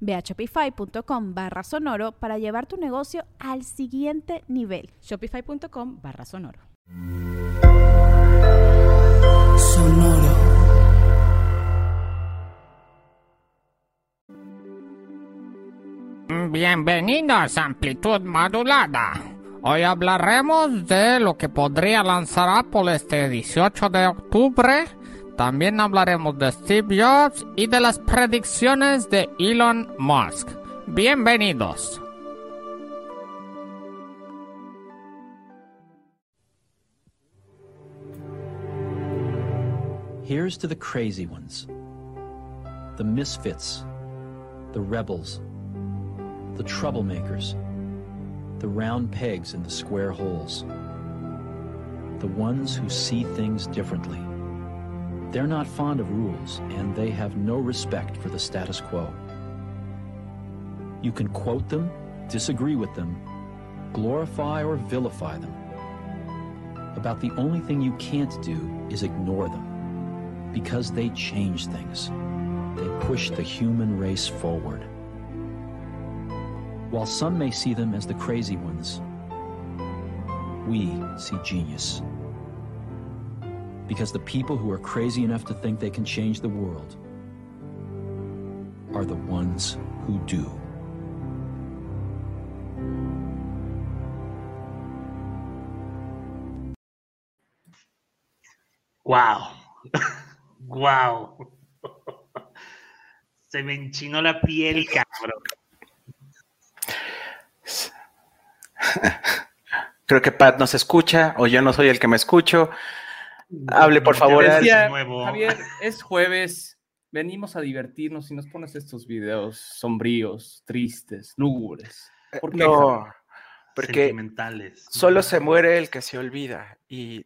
Ve a shopify.com barra sonoro para llevar tu negocio al siguiente nivel. Shopify.com barra sonoro. Sonoro. Bienvenidos a Amplitud Modulada. Hoy hablaremos de lo que podría lanzar Apple este 18 de octubre. También hablaremos de Steve Jobs y de las predicciones de Elon Musk. Bienvenidos. Here's to the crazy ones, the misfits, the rebels, the troublemakers, the round pegs in the square holes, the ones who see things differently. They're not fond of rules, and they have no respect for the status quo. You can quote them, disagree with them, glorify or vilify them. About the only thing you can't do is ignore them because they change things. They push the human race forward. While some may see them as the crazy ones, we see genius. Because the people who are crazy enough to think they can change the world are the ones who do. Wow. Wow. Se me enchinó la piel, cabrón. Creo que Pat no se escucha o yo no soy el que me escucho. Hable, por favor. Javier, es jueves, venimos a divertirnos y nos pones estos videos sombríos, tristes, lúgubres. ¿Por qué, Javier? No, porque Sentimentales. solo se muere el que se olvida y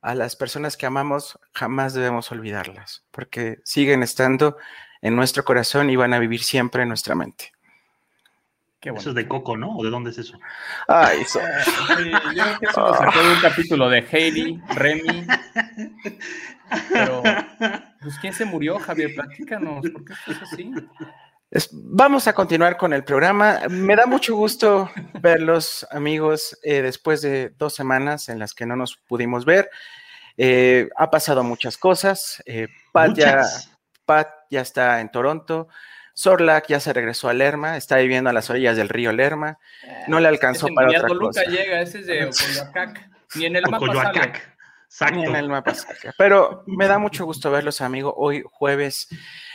a las personas que amamos jamás debemos olvidarlas, porque siguen estando en nuestro corazón y van a vivir siempre en nuestra mente. Qué Eso es de Coco, ¿no? ¿O de dónde es eso? Ay, so- Sí, yo creo que eso lo sacó de un capítulo de Heidi, Remy. Pero, pues, ¿quién se murió, Javier? Platícanos, ¿por qué es así? es- vamos a continuar con el programa. Me da mucho gusto verlos, amigos, eh, después de dos semanas en las que no nos pudimos ver. Eh, ha pasado muchas cosas. Eh, Pat ya, Muchas. Pat ya está en Toronto. Sorlac ya se regresó a Lerma, está viviendo a las orillas del río Lerma. No le alcanzó Ese para ni a otra Toluca cosa. llega, ese es de. Ni en el mapa Coyoacac. sale. Exacto. Ni en el mapa. Pero me da mucho gusto verlos, amigo. Hoy jueves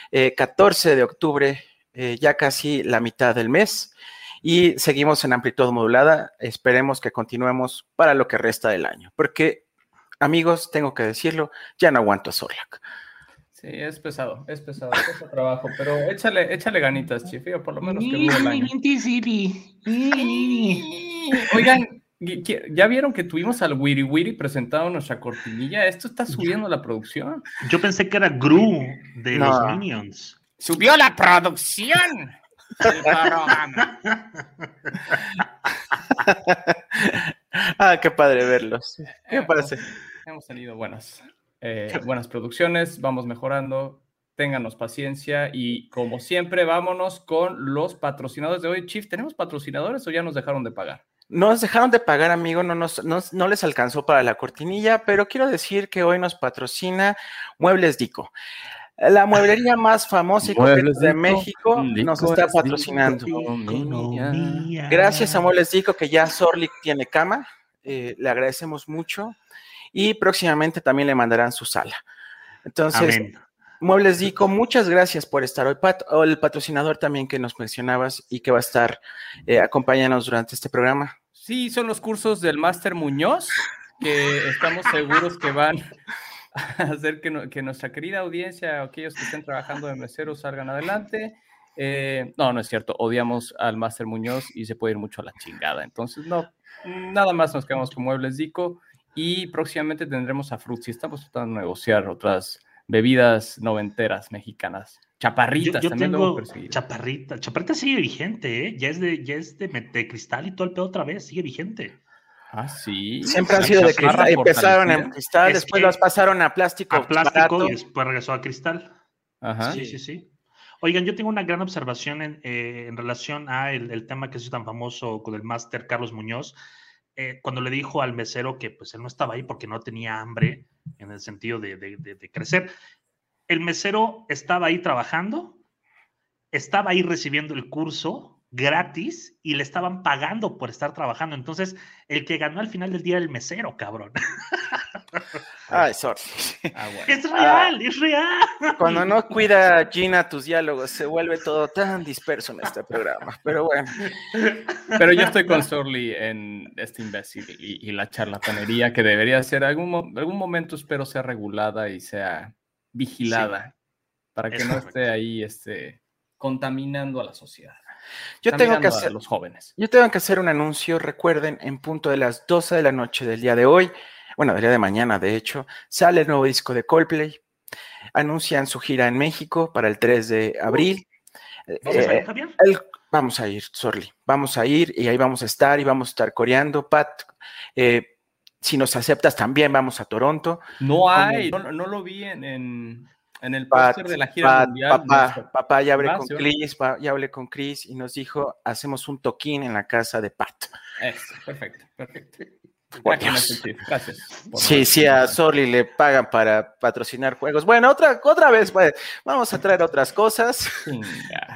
eh, 14 de octubre, eh, ya casi la mitad del mes. Y seguimos en amplitud modulada. Esperemos que continuemos para lo que resta del año. Porque, amigos, tengo que decirlo, ya no aguanto a Sorlac. Sí, es pesado, es pesado, es trabajo, pero échale, échale ganitas, chifio, por lo menos que el año. Oigan, ¿ya vieron que tuvimos al Wiri Wiri presentado nuestra cortinilla? Esto está subiendo la producción. Yo pensé que era Gru de No. los Minions. ¡Subió la producción! ah, qué padre verlos. ¿Qué Eh, parece? Hemos tenido buenas, eh, buenas producciones, vamos mejorando. Ténganos paciencia y como siempre, vámonos con los patrocinadores de hoy. Chief, ¿tenemos patrocinadores o ya nos dejaron de pagar? Nos dejaron de pagar, amigo, no, nos, nos- no les alcanzó para la cortinilla, pero quiero decir que hoy nos patrocina Muebles Dico. La mueblería más famosa y Muebles de Dico, México nos está es patrocinando. Gracias a Muebles Dico, que ya Sorlik tiene cama, eh, le agradecemos mucho. Y próximamente también le mandarán su sala. Entonces, Amén. Muebles Dico, muchas gracias por estar hoy. Pat, o el patrocinador también que nos mencionabas y que va a estar eh, acompañándonos durante este programa. Sí, son los cursos del Máster Muñoz, que estamos seguros que van a hacer que, no- que nuestra querida audiencia, aquellos que estén trabajando de meseros, salgan adelante. Eh, no, no es cierto, odiamos al Máster Muñoz y se puede ir mucho a la chingada. Entonces, no, nada más nos quedamos con Muebles Dico y próximamente tendremos a Fruitsy. Estamos tratando de negociar otras bebidas noventeras mexicanas. Yo, Chaparritas, yo también lo hemos tengo perseguido. Chaparrita. Chaparrita sigue vigente, ¿eh? Ya es de, ya es de, de cristal y todo el pedo otra vez, sigue vigente. Ah, sí. Siempre han sido de cristal, empezaron en cristal, Es después que- los pasaron a plástico. A plástico barato. y después regresó a cristal. Ajá. Sí, sí, sí. Oigan, yo tengo una gran observación en, eh, en relación a el, el tema que es tan famoso con el máster Carlos Muñoz, eh, cuando le dijo al mesero que pues él no estaba ahí porque no tenía hambre en el sentido de, de- de- crecer. El mesero estaba ahí trabajando, estaba ahí recibiendo el curso gratis y le estaban pagando por estar trabajando. Entonces, el que ganó al final del día era el mesero, cabrón. Ay, sorry. Ah, bueno. Es real, es real. Cuando no cuida Gina tus diálogos, se vuelve todo tan disperso en este programa. Pero bueno, Pero yo estoy con Sorly en este imbécil y, y la charlatanería que debería ser algún, algún momento espero sea regulada y sea vigilada para que es no correcto. esté ahí este, contaminando a la sociedad. yo tengo que hacer, los jóvenes. yo tengo que hacer un anuncio. Recuerden, en punto de las 12 de la noche del día de hoy, bueno, del día de mañana, de hecho, sale el nuevo disco de Coldplay. Anuncian su gira en México para el 3 de abril. ¿Vamos a Eh, ir, Javier? El- vamos a ir, Sorly, vamos a ir y ahí vamos a estar y vamos a estar coreando. Pat, eh, si nos aceptas también vamos a Toronto. No hay, no, no lo vi en, en, en el póster de la gira Pat, mundial. papá, nuestro- papá, ya hablé con Chris, pa- ya hablé con Chris y nos dijo, hacemos un toquín en la casa de Pat. Eso, perfecto, perfecto. Gracias. Sí, sí, a Sorly le pagan para patrocinar juegos. Bueno, otra, otra vez, pues, vamos a traer otras cosas.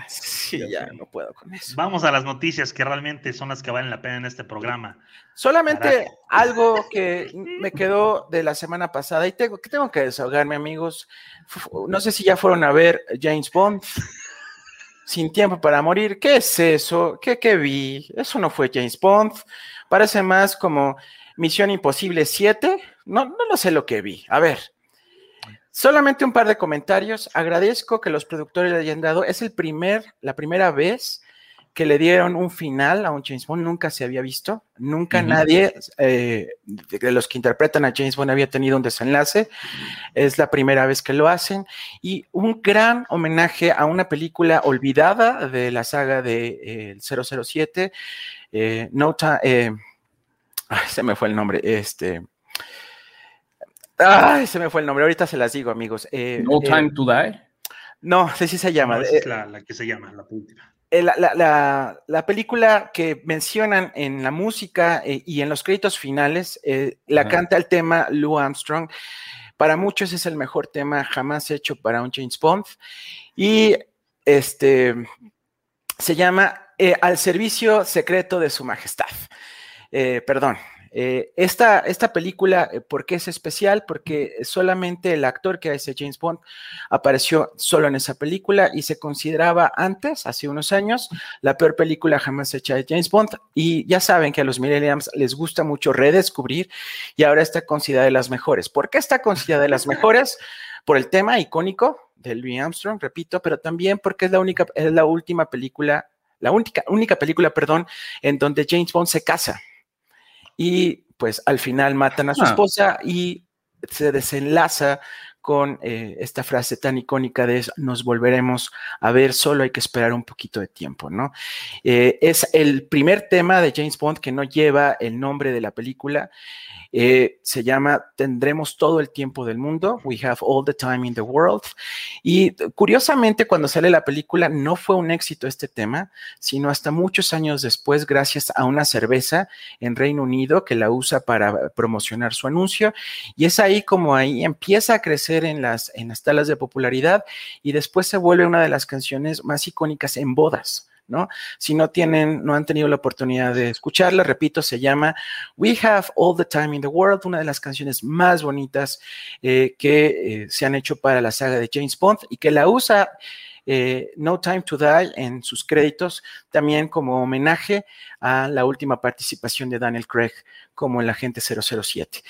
Sí, ya no puedo con eso. Vamos a las noticias que realmente son las que valen la pena en este programa. Solamente algo que me quedó de la semana pasada y tengo que tengo que desahogarme, amigos. No sé si ya fueron a ver James Bond. Sin tiempo para morir. ¿Qué es eso? ¿Qué, qué vi? Eso no fue James Bond. Parece más como Misión Imposible 7. No, no lo sé lo que vi. A ver. Solamente un par de comentarios. Agradezco que los productores le hayan dado. Es el primer, la primera vez que le dieron un final a un James Bond. Nunca se había visto. Nunca nadie eh, de los que interpretan a James Bond había tenido un desenlace. Es la primera vez que lo hacen. Y un gran homenaje a una película olvidada de la saga de eh, el 007. eh, no Ti- eh, ay, se me fue el nombre. Este. Ay, se me fue el nombre. Ahorita se las digo, amigos. Eh, No eh, Time to Die. no, sí, sí se llama. No, esa Eh, es la, la que se llama, la última. eh, la, la- la- la película que mencionan en la música eh, y en los créditos finales, eh, la Ajá. canta el tema Lou Armstrong. Para muchos es el mejor tema jamás hecho para un James Bond. Y este se llama eh, Al servicio secreto de su majestad. Eh, perdón. eh, esta, esta película, eh, ¿por qué es especial? Porque solamente el actor que hace James Bond apareció solo en esa película y se consideraba antes, hace unos años, la peor película jamás hecha de James Bond. Y ya saben que a los millennials les gusta mucho redescubrir y ahora está considerada de las mejores. ¿Por qué está considerada de las mejores? Por el tema icónico de Louis Armstrong, repito, pero también porque es la única, es la última película, la única, única película, perdón, en donde James Bond se casa. Y pues al final matan a su Ah. esposa y se desenlaza con eh, esta frase tan icónica de nos volveremos a ver, solo hay que esperar un poquito de tiempo, ¿no? Eh, es el primer tema de James Bond que no lleva el nombre de la película. Eh, se llama Tendremos todo el tiempo del mundo, We have all the time in the world. Y curiosamente, cuando sale la película, no fue un éxito este tema, sino hasta muchos años después, gracias a una cerveza en Reino Unido que la usa para promocionar su anuncio. Y es ahí como ahí empieza a crecer en las, en las talas de popularidad y después se vuelve una de las canciones más icónicas en bodas ¿no? Si no tienen, no han tenido la oportunidad de escucharla, repito, se llama We Have All the Time in the World, una de las canciones más bonitas eh, que eh, se han hecho para la saga de James Bond y que la usa eh, No Time to Die en sus créditos, también como homenaje a la última participación de Daniel Craig como el agente 007.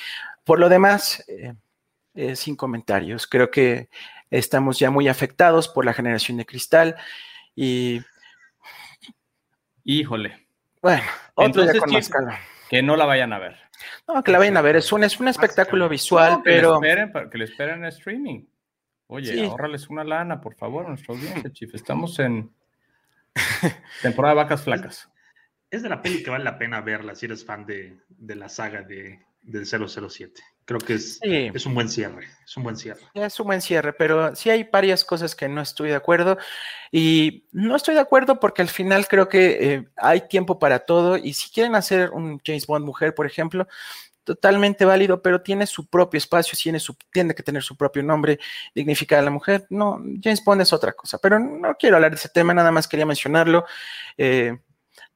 Por lo demás, eh, eh, sin comentarios, creo que estamos ya muy afectados por la generación de cristal y... Híjole. Bueno, otro Entonces, día con Chief, más calma. Que no la vayan a ver. No, que la vayan a ver, es un, es un espectáculo visual, No, que pero... le esperen, para- que le esperen en streaming. Oye, Sí. ahorrales una lana, por favor, a nuestra audiencia, Chief. Estamos en temporada de vacas flacas. Es de la peli que vale la pena verla si eres fan de, de la saga de, del 007. Creo que es, Sí. es un buen cierre. Es un buen cierre. Es un buen cierre, pero sí hay varias cosas que no estoy de acuerdo. Y no estoy de acuerdo porque al final creo que eh, hay tiempo para todo. Y si quieren hacer un James Bond mujer, por ejemplo, totalmente válido, pero tiene su propio espacio, tiene, su, tiene que tener su propio nombre, dignificar a la mujer. No, James Bond es otra cosa, pero no quiero hablar de ese tema, nada más quería mencionarlo. Eh,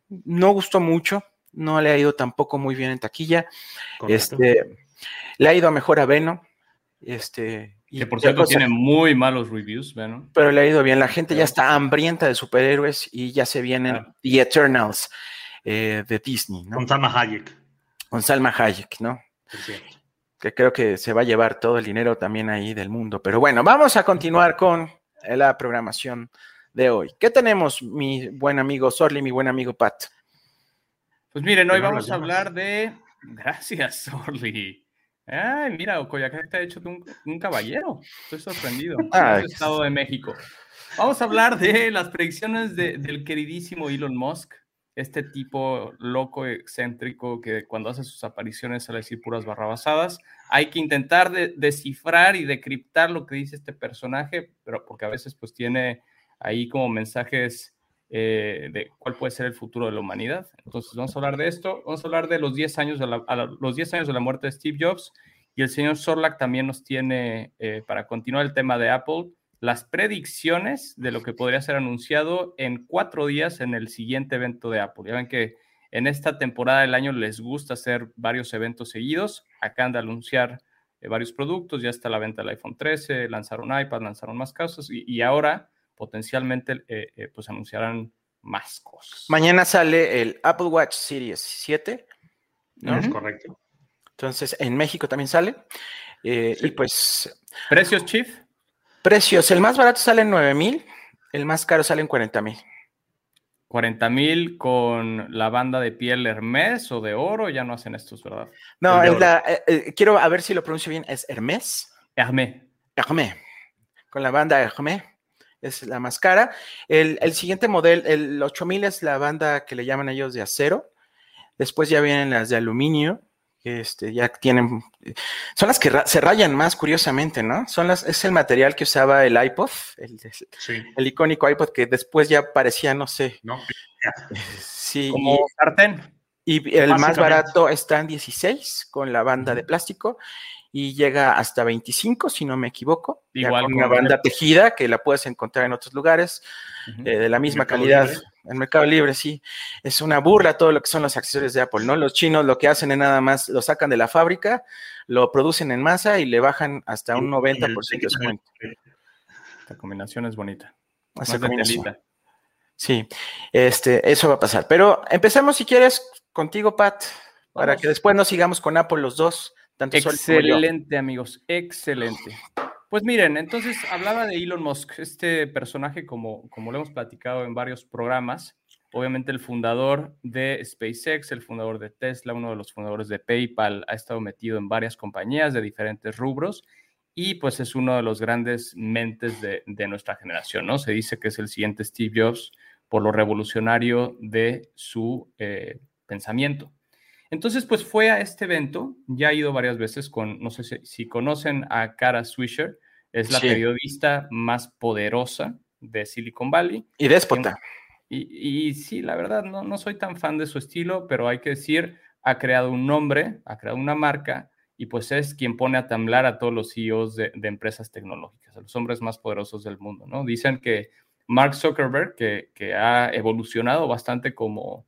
no gustó mucho, no le ha ido tampoco muy bien en taquilla. Correcto. Este, le ha ido mejor a Venom. Este, y Que por cierto cosa- tiene muy malos reviews, ¿no? pero le ha ido bien. La gente ya está hambrienta de superhéroes y ya se vienen Claro. The Eternals eh, de Disney, ¿no? Con Salma Hayek, Con Salma Hayek, ¿no? por cierto. Que creo que se va a llevar todo el dinero también ahí del mundo. Pero bueno, vamos a continuar con la programación de hoy. ¿Qué tenemos, mi buen amigo Sorly, mi buen amigo Pat? Pues miren, hoy vamos a hablar de. Gracias, Orly. Ay, mira, te ha hecho un, un caballero. Estoy sorprendido. Ay. Es Estado de México. Vamos a hablar de las predicciones de- del queridísimo Elon Musk, este tipo loco, excéntrico, que cuando hace sus apariciones sale a decir puras barrabasadas. Hay que intentar de- descifrar y decriptar lo que dice este personaje, pero porque a veces pues tiene ahí como mensajes eh, de cuál puede ser el futuro de la humanidad. Entonces vamos a hablar de esto, vamos a hablar de los 10 años de la, la- los 10 años de la muerte de Steve Jobs y el señor Sorlak también nos tiene, eh, para continuar el tema de Apple, las predicciones de lo que podría ser anunciado en cuatro días en el siguiente evento de Apple. Ya ven que en esta temporada del año les gusta hacer varios eventos seguidos. Acaban de anunciar eh, varios productos, ya está la venta del iPhone 13, lanzaron iPad, lanzaron más cosas y, y ahora potencialmente eh, eh, pues anunciarán más cosas. Mañana sale el Apple Watch Series 7. ¿no? Es correcto. Entonces, en México también sale. Eh, Y pues, ¿Precios, Chief? precios. El más barato sale en 9 mil, el más caro sale en 40 mil. 40 mil con la banda de piel Hermes o de oro, ya no hacen estos, ¿verdad? No, es la, eh, eh, quiero a ver si lo pronuncio bien. Es Hermes. Hermé. Hermé. Con la banda Hermé. Es la más cara. El, el siguiente modelo, el 8000 es la banda que le llaman ellos de acero. Después ya vienen las de aluminio. que, Este, ya tienen. Son las que ra- se rayan más, curiosamente, ¿no? Son las, es el material que usaba el iPod, el, Sí. el icónico iPod que después ya parecía, no sé. ¿no? Sí, Como sartén. y el más barato está en 16 con la banda de plástico y llega hasta 25, si no me equivoco. Igual con una el- banda tejida que la puedes encontrar en otros lugares eh, de la misma calidad. Libre. En Mercado Libre, sí. Es una burla todo lo que son los accesorios de Apple, ¿no? Los chinos lo que hacen es nada más lo sacan de la fábrica, lo producen en masa y le bajan hasta un 90% de descuento. Esta combinación es bonita. Esa combinación. Sí, este, eso va a pasar. Pero empecemos si quieres contigo, Pat, para que después no sigamos con Apple los dos, tanto. Excelente, amigos, excelente. Pues miren, entonces hablaba de Elon Musk, este personaje, como, como lo hemos platicado en varios programas, obviamente el fundador de SpaceX, el fundador de Tesla, uno de los fundadores de PayPal, ha estado metido en varias compañías de diferentes rubros y pues es uno de los grandes mentes de, de nuestra generación, ¿no? Se dice que es el siguiente Steve Jobs por lo revolucionario de su eh, pensamiento. Entonces, pues fue a este evento, ya ha ido varias veces con, no sé si, si conocen a Cara Swisher, es la Sí. periodista más poderosa de Silicon Valley. Y déspota. Y, y sí, la verdad, no, no soy tan fan de su estilo, pero hay que decir, ha creado un nombre, ha creado una marca y pues es quien pone a temblar a todos los CEOs de, de empresas tecnológicas, a los hombres más poderosos del mundo, ¿no? Dicen que Mark Zuckerberg, que, que ha evolucionado bastante como,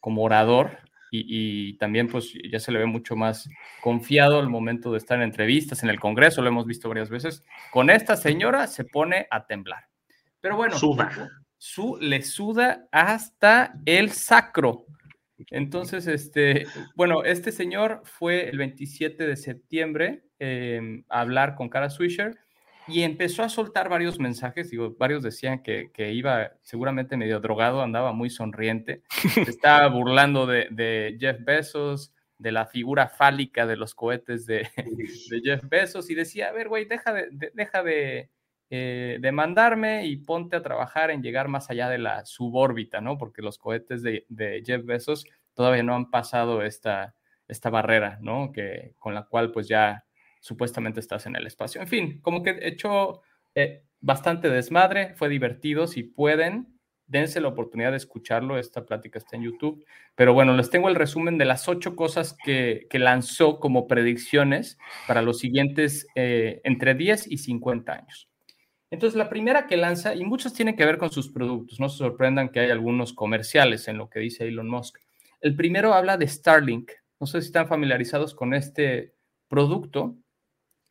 como orador y, y, también pues ya se le ve mucho más confiado al momento de estar en entrevistas en el Congreso, lo hemos visto varias veces. Con esta señora se pone a temblar. Pero bueno, Suda. Su, le suda hasta el sacro. Entonces, este, bueno, este señor fue el 27 de septiembre eh, a hablar con Cara Swisher y empezó a soltar varios mensajes, digo, varios decían que, que, iba seguramente medio drogado, andaba muy sonriente, se estaba burlando de, de, Jeff Bezos, de la figura fálica de los cohetes de, de Jeff Bezos, y decía, a ver, güey, deja, de, de, deja de, eh, de, mandarme y ponte a trabajar en llegar más allá de la subórbita, ¿no? Porque los cohetes de, Jeff Bezos todavía no han pasado esta, esta barrera, ¿no? Que, con la cual pues ya supuestamente estás en el espacio. En fin, como que he hecho eh, bastante desmadre, fue divertido, si pueden, dense la oportunidad de escucharlo, esta plática está en YouTube, pero bueno, les tengo el resumen de las ocho cosas que, que lanzó como predicciones para los siguientes eh, entre 10 y 50 años. Entonces, la primera que lanza, y muchos tienen que ver con sus productos, no se sorprendan que hay algunos comerciales en lo que dice Elon Musk. El primero habla de Starlink. No sé si están familiarizados con este producto,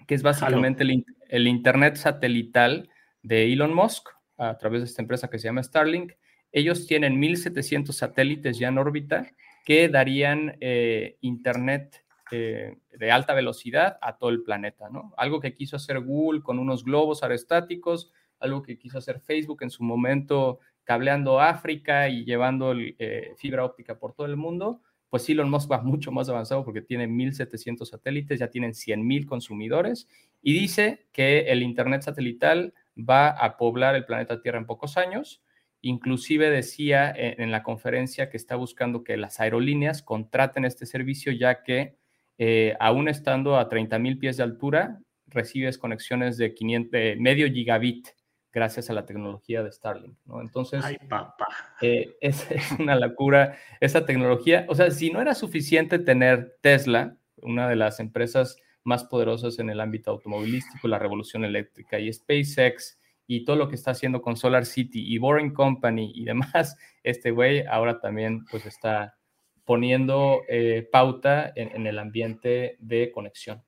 que es básicamente el, el, Internet satelital de Elon Musk a través de esta empresa que se llama Starlink. Ellos tienen 1.700 satélites ya en órbita que darían eh, Internet eh, de alta velocidad a todo el planeta, ¿no? Algo que quiso hacer Google con unos globos aerostáticos, algo que quiso hacer Facebook en su momento cableando África y llevando eh, fibra óptica por todo el mundo pues Elon Musk va mucho más avanzado porque tiene 1.700 satélites, ya tienen 100.000 consumidores y dice que el Internet satelital va a poblar el planeta Tierra en pocos años. Inclusive decía en, la conferencia que está buscando que las aerolíneas contraten este servicio ya que eh, aún estando a 30.000 pies de altura, recibes conexiones de, 500, de medio gigabit gracias a la tecnología de Starlink, ¿no? Entonces, Ay, papá. Eh, es, es, una locura esa tecnología. O sea, si no era suficiente tener Tesla, una de las empresas más poderosas en el ámbito automovilístico, la revolución eléctrica, y SpaceX, y todo lo que está haciendo con Solar City y Boring Company y demás, este güey ahora también pues está poniendo eh, pauta en, en el ambiente de conexión.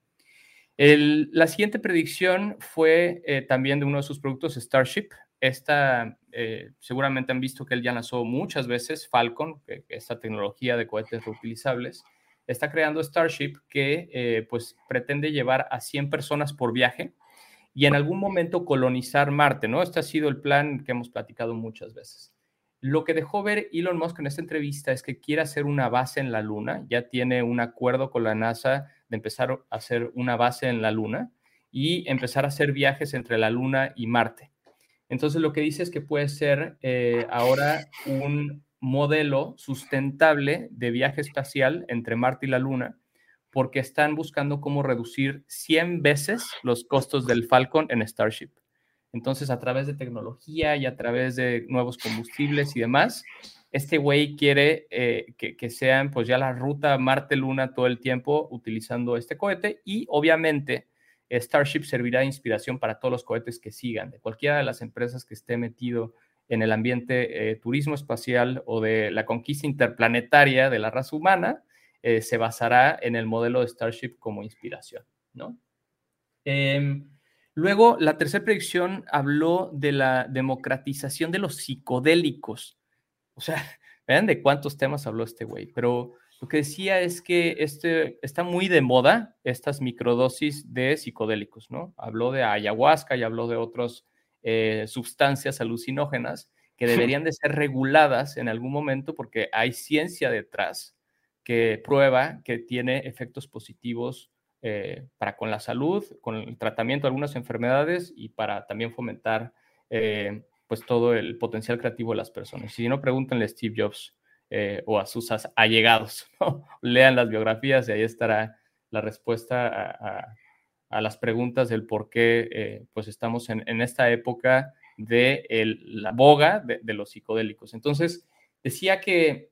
La siguiente predicción fue eh, también de uno de sus productos, Starship. Esta, eh, seguramente han visto que él ya lanzó muchas veces Falcon, esta tecnología de cohetes reutilizables. Está creando Starship que eh, pues pretende llevar a 100 personas por viaje y en algún momento colonizar Marte, ¿no? Este ha sido el plan que hemos platicado muchas veces. Lo que dejó ver Elon Musk en esta entrevista es que quiere hacer una base en la Luna, ya tiene un acuerdo con la NASA de empezar a hacer una base en la Luna y empezar a hacer viajes entre la Luna y Marte. Entonces lo que dice es que puede ser eh, ahora un modelo sustentable de viaje espacial entre Marte y la Luna, porque están buscando cómo reducir 100 veces los costos del Falcon en Starship. Entonces, a través de tecnología y a través de nuevos combustibles y demás, este güey quiere eh, que, sean pues ya la ruta Marte-Luna todo el tiempo utilizando este cohete y obviamente Starship servirá de inspiración para todos los cohetes que sigan, de cualquiera de las empresas que esté metido en el ambiente eh, turismo espacial o de la conquista interplanetaria de la raza humana, eh, se basará en el modelo de Starship como inspiración, ¿no? Eh, luego, la tercera predicción habló de la democratización de los psicodélicos. O sea, vean de cuántos temas habló este güey, pero lo que decía es que este, está muy de moda estas microdosis de psicodélicos, ¿no? Habló de ayahuasca y habló de otras eh, sustancias alucinógenas que deberían de ser reguladas en algún momento porque hay ciencia detrás que prueba que tiene efectos positivos eh, para con la salud, con el tratamiento de algunas enfermedades y para también fomentar eh, pues todo el potencial creativo de las personas. Si no, pregúntenle a Steve Jobs eh, o a sus allegados, lean las biografías y ahí estará la respuesta a, las preguntas del por qué eh, pues estamos en, esta época de la boga de, los psicodélicos. Entonces, decía que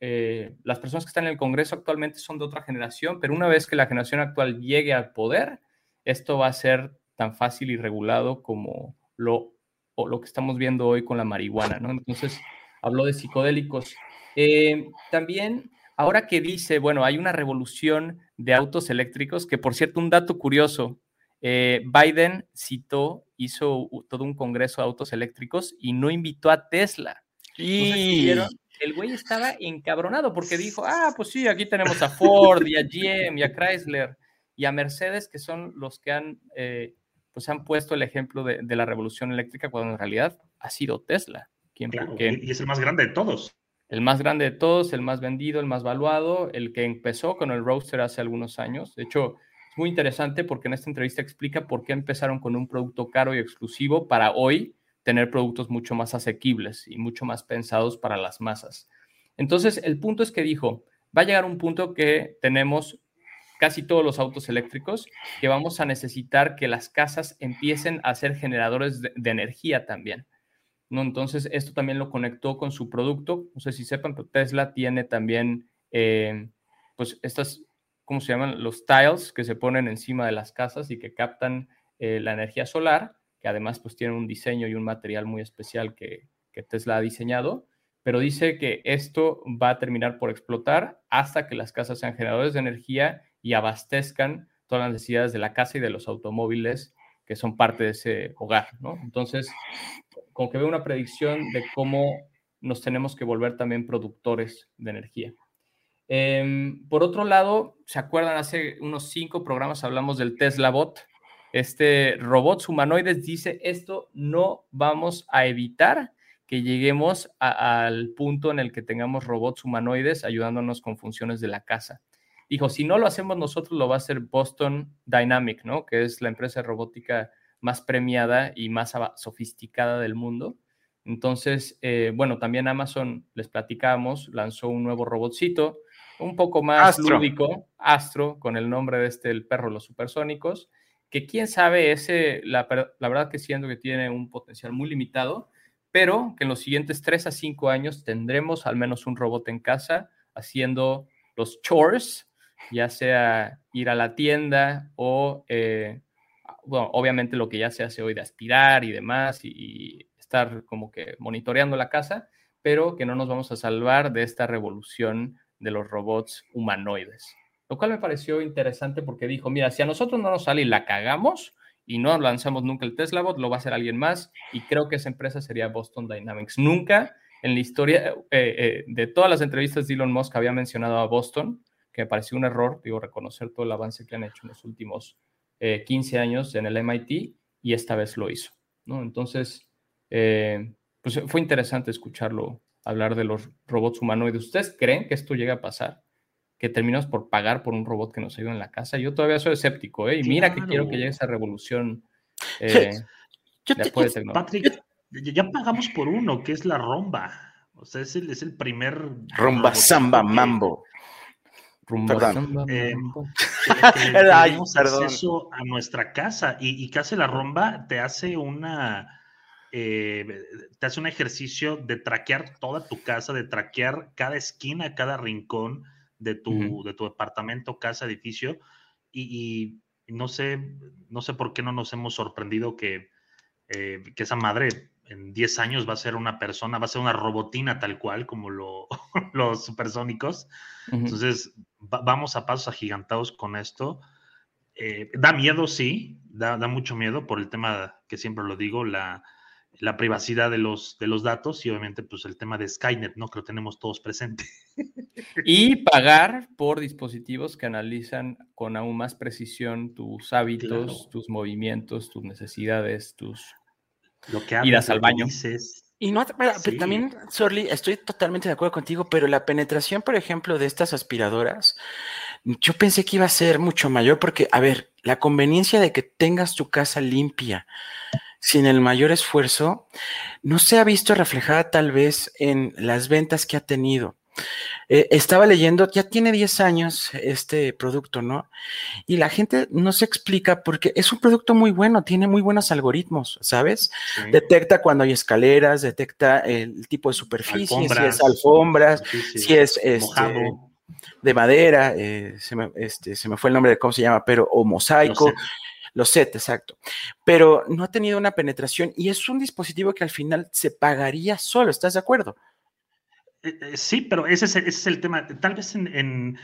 eh, las personas que están en el Congreso actualmente son de otra generación, pero una vez que la generación actual llegue al poder, esto va a ser tan fácil y regulado como lo o lo que estamos viendo hoy con la marihuana, ¿no? Entonces, habló de psicodélicos. Eh, también, ahora que dice, bueno, hay una revolución de autos eléctricos, que por cierto, un dato curioso, eh, Biden citó, hizo todo un congreso de autos eléctricos y no invitó a Tesla. Y el güey estaba encabronado porque dijo, ah, pues sí, aquí tenemos a Ford y a GM y a Chrysler y a Mercedes, que son los que han, eh, pues han puesto el ejemplo de, la revolución eléctrica, cuando en realidad ha sido Tesla. Quien, y es el más grande de todos. El más grande de todos, el más vendido, el más valuado, el que empezó con el Roadster hace algunos años. De hecho, es muy interesante porque en esta entrevista explica por qué empezaron con un producto caro y exclusivo para hoy tener productos mucho más asequibles y mucho más pensados para las masas. Entonces, el punto es que dijo, va a llegar un punto que tenemos casi todos los autos eléctricos, que vamos a necesitar que las casas empiecen a ser generadores de, energía también. ¿no? Entonces, esto también lo conectó con su producto. No sé si sepan, pero Tesla tiene también, eh, pues, estas, ¿cómo se llaman? Los tiles que se ponen encima de las casas y que captan eh, la energía solar, que además, pues, tienen un diseño y un material muy especial que, que Tesla ha diseñado pero dice que esto va a terminar por explotar hasta que las casas sean generadores de energía y abastezcan todas las necesidades de la casa y de los automóviles que son parte de ese hogar, ¿no? Entonces, como que veo una predicción de cómo nos tenemos que volver también productores de energía. Em, por otro lado, ¿se acuerdan? Hace unos cinco programas hablamos del Tesla Bot. Este robots humanoides dice, esto no vamos a evitar que lleguemos al punto en el que tengamos robots humanoides ayudándonos con funciones de la casa dijo, si no lo hacemos nosotros, lo va a hacer Boston Dynamic, ¿no? Que es la empresa robótica más premiada y más sofisticada del mundo. Entonces, eh, bueno, también Amazon, les platicamos, lanzó un nuevo robotcito, un poco más lúdico, Astro, con el nombre de este, el perro de los supersónicos, que quién sabe, ese, la, la verdad que siento que tiene un potencial muy limitado, pero que en los siguientes tres a cinco años tendremos al menos un robot en casa haciendo los chores ya sea ir a la tienda o, eh, bueno, obviamente lo que ya se hace hoy de aspirar y demás y, estar como que monitoreando la casa, pero que no nos vamos a salvar de esta revolución de los robots humanoides. Lo cual me pareció interesante porque dijo, mira, si a nosotros no nos sale y la cagamos y no lanzamos nunca el Tesla Bot, lo va a hacer alguien más y creo que esa empresa sería Boston Dynamics. Nunca en la historia eh, eh, de todas las entrevistas de Elon Musk había mencionado a Boston que me pareció un error, digo, reconocer todo el avance que han hecho en los últimos 15 eh, años en el MIT y esta vez lo hizo, ¿no? Entonces, eh, pues fue interesante escucharlo hablar de los robots humanoides. ¿Ustedes creen que esto llega a pasar? Que terminamos por pagar por un robot que nos ayuda en la casa. Yo todavía soy escéptico, ¿eh? Y mira que quiero que llegue esa revolución. Eh, Patrick, ya pagamos por uno, que es la romba. O sea, es el, es el primer. Romba, samba, mambo. Perdón. Eh, acceso a nuestra casa y, hace la rumba te hace una eh, te hace un ejercicio de traquear toda tu casa, de traquear cada esquina, cada rincón de tu, de tu departamento, casa, edificio. Y, no sé, no sé por qué no nos hemos sorprendido que, eh, que esa madre en 10 años va a ser una persona, va a ser una robotina tal cual como lo, los supersónicos. Entonces, vamos a pasos agigantados con esto. Eh, da miedo, sí, da, mucho miedo por el tema que siempre lo digo, la, privacidad de los, de los datos y obviamente pues el tema de Skynet, ¿no? Que lo tenemos todos presente. Y pagar por dispositivos que analizan con aún más precisión tus hábitos, tus movimientos, tus necesidades, tus lo que idas al baño. Y no, también, Sorly, estoy totalmente de acuerdo contigo, pero la penetración, por ejemplo, de estas aspiradoras, yo pensé que iba a ser mucho mayor porque, a ver, la conveniencia de que tengas tu casa limpia sin el mayor esfuerzo, no se ha visto reflejada tal vez en las ventas que ha tenido. Eh, estaba leyendo, ya tiene 10 años este producto, ¿no? Y la gente no se explica porque es un producto muy bueno, tiene muy buenos algoritmos, ¿sabes? Detecta cuando hay escaleras, detecta el tipo de superficie, si es alfombras, si es este, de madera, eh, se, me, este, se me fue el nombre de cómo se llama, pero o mosaico. Los SET, exacto. Pero no ha tenido una penetración y es un dispositivo que al final se pagaría solo, ¿estás de acuerdo? Eh, eh, sí, pero ese es, ese es el tema. Tal vez en, en,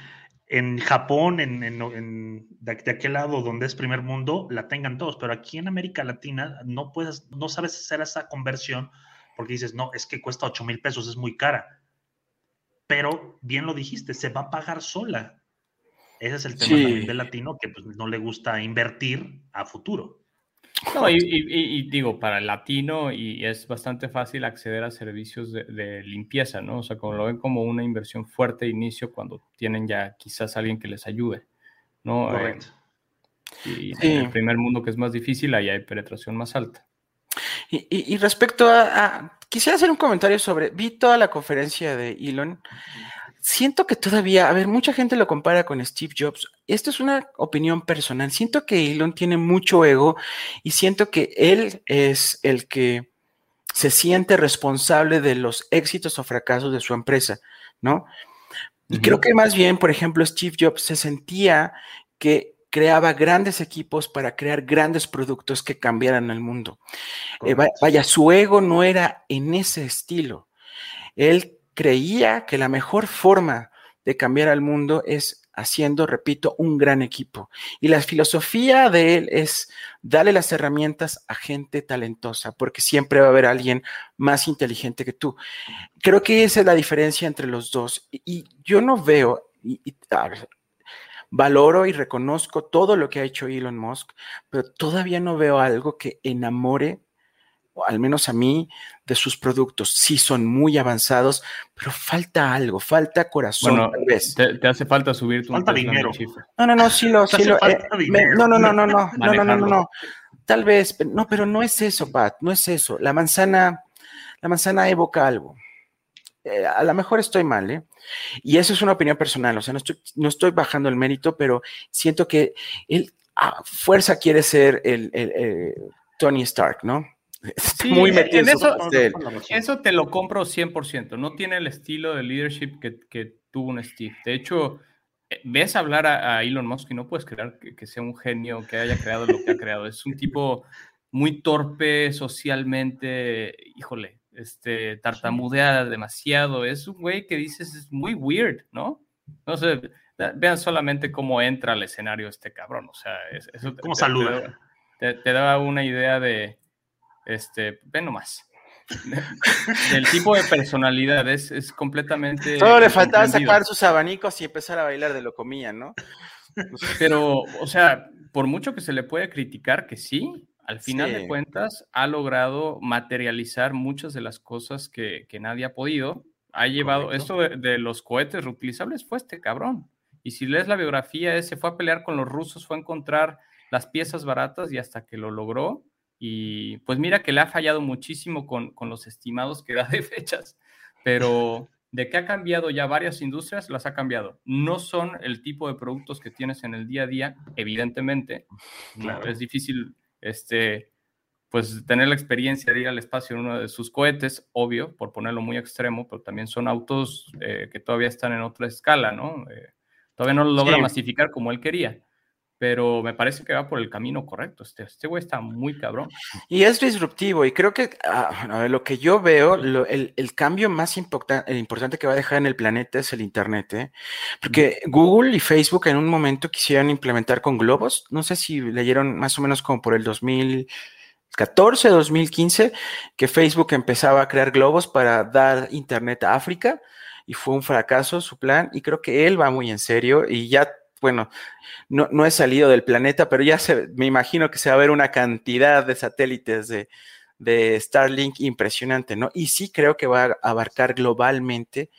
en Japón, en, en de, de, aquel lado donde es primer mundo, la tengan todos, pero aquí en América Latina no puedes, no sabes hacer esa conversión porque dices, no, es que cuesta 8 mil pesos, es muy cara. Pero bien lo dijiste, se va a pagar sola. Ese es el tema sí. también del latino que pues, no le gusta invertir a futuro. No, y, y, y, digo, para el latino y es bastante fácil acceder a servicios de, de, limpieza, ¿no? O sea, como lo ven como una inversión fuerte de inicio cuando tienen ya quizás alguien que les ayude, ¿no? Correcto. Eh, y sí. en el primer mundo que es más difícil, ahí hay penetración más alta. Y, y respecto a, a, quisiera hacer un comentario sobre, vi toda la conferencia de Elon siento que todavía, a ver, mucha gente lo compara con Steve Jobs. Esto es una opinión personal. Siento que Elon tiene mucho ego y siento que él es el que se siente responsable de los éxitos o fracasos de su empresa, ¿no? Y uh -huh. creo que más bien, por ejemplo, Steve Jobs se sentía que creaba grandes equipos para crear grandes productos que cambiaran el mundo. Eh, vaya, su ego no era en ese estilo. Él creía que la mejor forma de cambiar al mundo es haciendo, repito, un gran equipo. Y la filosofía de él es darle las herramientas a gente talentosa, porque siempre va a haber alguien más inteligente que tú. Creo que esa es la diferencia entre los dos. Y, yo no veo, valoro y reconozco todo lo que ha hecho Elon Musk, pero todavía no veo algo que enamore al menos a mí, de sus productos. Sí, son muy avanzados, pero falta algo, falta corazón, bueno, tal vez. Te, te, hace falta subir tu falta dinero. No, no, no, sí lo, sí lo eh, me, no, no, no, no, no, no, no, no, no, no. Tal vez, no, pero no es eso, Pat, no es eso. La manzana, la manzana evoca algo. Eh, a lo mejor estoy mal, ¿eh? Y eso es una opinión personal, o sea, no estoy, no estoy bajando el mérito, pero siento que él a fuerza quiere ser el, el, el Tony Stark, ¿no? Sí, muy metido en eso, eso te lo compro 100%. No tiene el estilo de leadership que, que tuvo un Steve. De hecho, eh, ves hablar a, a Elon Musk y no puedes creer que, que, sea un genio que haya creado lo que ha creado. Es un tipo muy torpe socialmente, híjole, este, tartamudea demasiado. Es un güey que dices es muy weird, ¿no? No sé, vean solamente cómo entra al escenario este cabrón. O sea, eso ¿Cómo te, saluda? Te, te, da una idea de este, ve nomás. Del tipo de personalidad es, es completamente. Solo le faltaba sacar sus abanicos y empezar a bailar de lo comía, ¿no? Pero, o sea, por mucho que se le puede criticar que sí, al final sí. de cuentas ha logrado materializar muchas de las cosas que, que nadie ha podido. Ha llevado Correcto. esto de, de, los cohetes reutilizables, fue este cabrón. Y si lees la biografía, se fue a pelear con los rusos, fue a encontrar las piezas baratas y hasta que lo logró, y pues mira que le ha fallado muchísimo con, con, los estimados que da de fechas, pero de que ha cambiado ya varias industrias, las ha cambiado. No son el tipo de productos que tienes en el día a día, evidentemente. Claro. Es difícil este, pues, tener la experiencia de ir al espacio en uno de sus cohetes, obvio, por ponerlo muy extremo, pero también son autos eh, que todavía están en otra escala, ¿no? Eh, todavía no lo logra sí. masificar como él quería pero me parece que va por el camino correcto. Este, este güey está muy cabrón. Y es disruptivo, y creo que ah, lo que yo veo, lo, el, el, cambio más importan, importante que va a dejar en el planeta es el Internet, ¿eh? porque. Google y Facebook en un momento quisieron implementar con globos, no sé si leyeron más o menos como por el 2014, 2015, que Facebook empezaba a crear globos para dar Internet a África. Y fue un fracaso su plan, y creo que él va muy en serio, y ya bueno, no, no, he salido del planeta, pero ya se, me imagino que se va a ver una cantidad de satélites de, de, Starlink impresionante, ¿no? Y sí creo que va a abarcar globalmente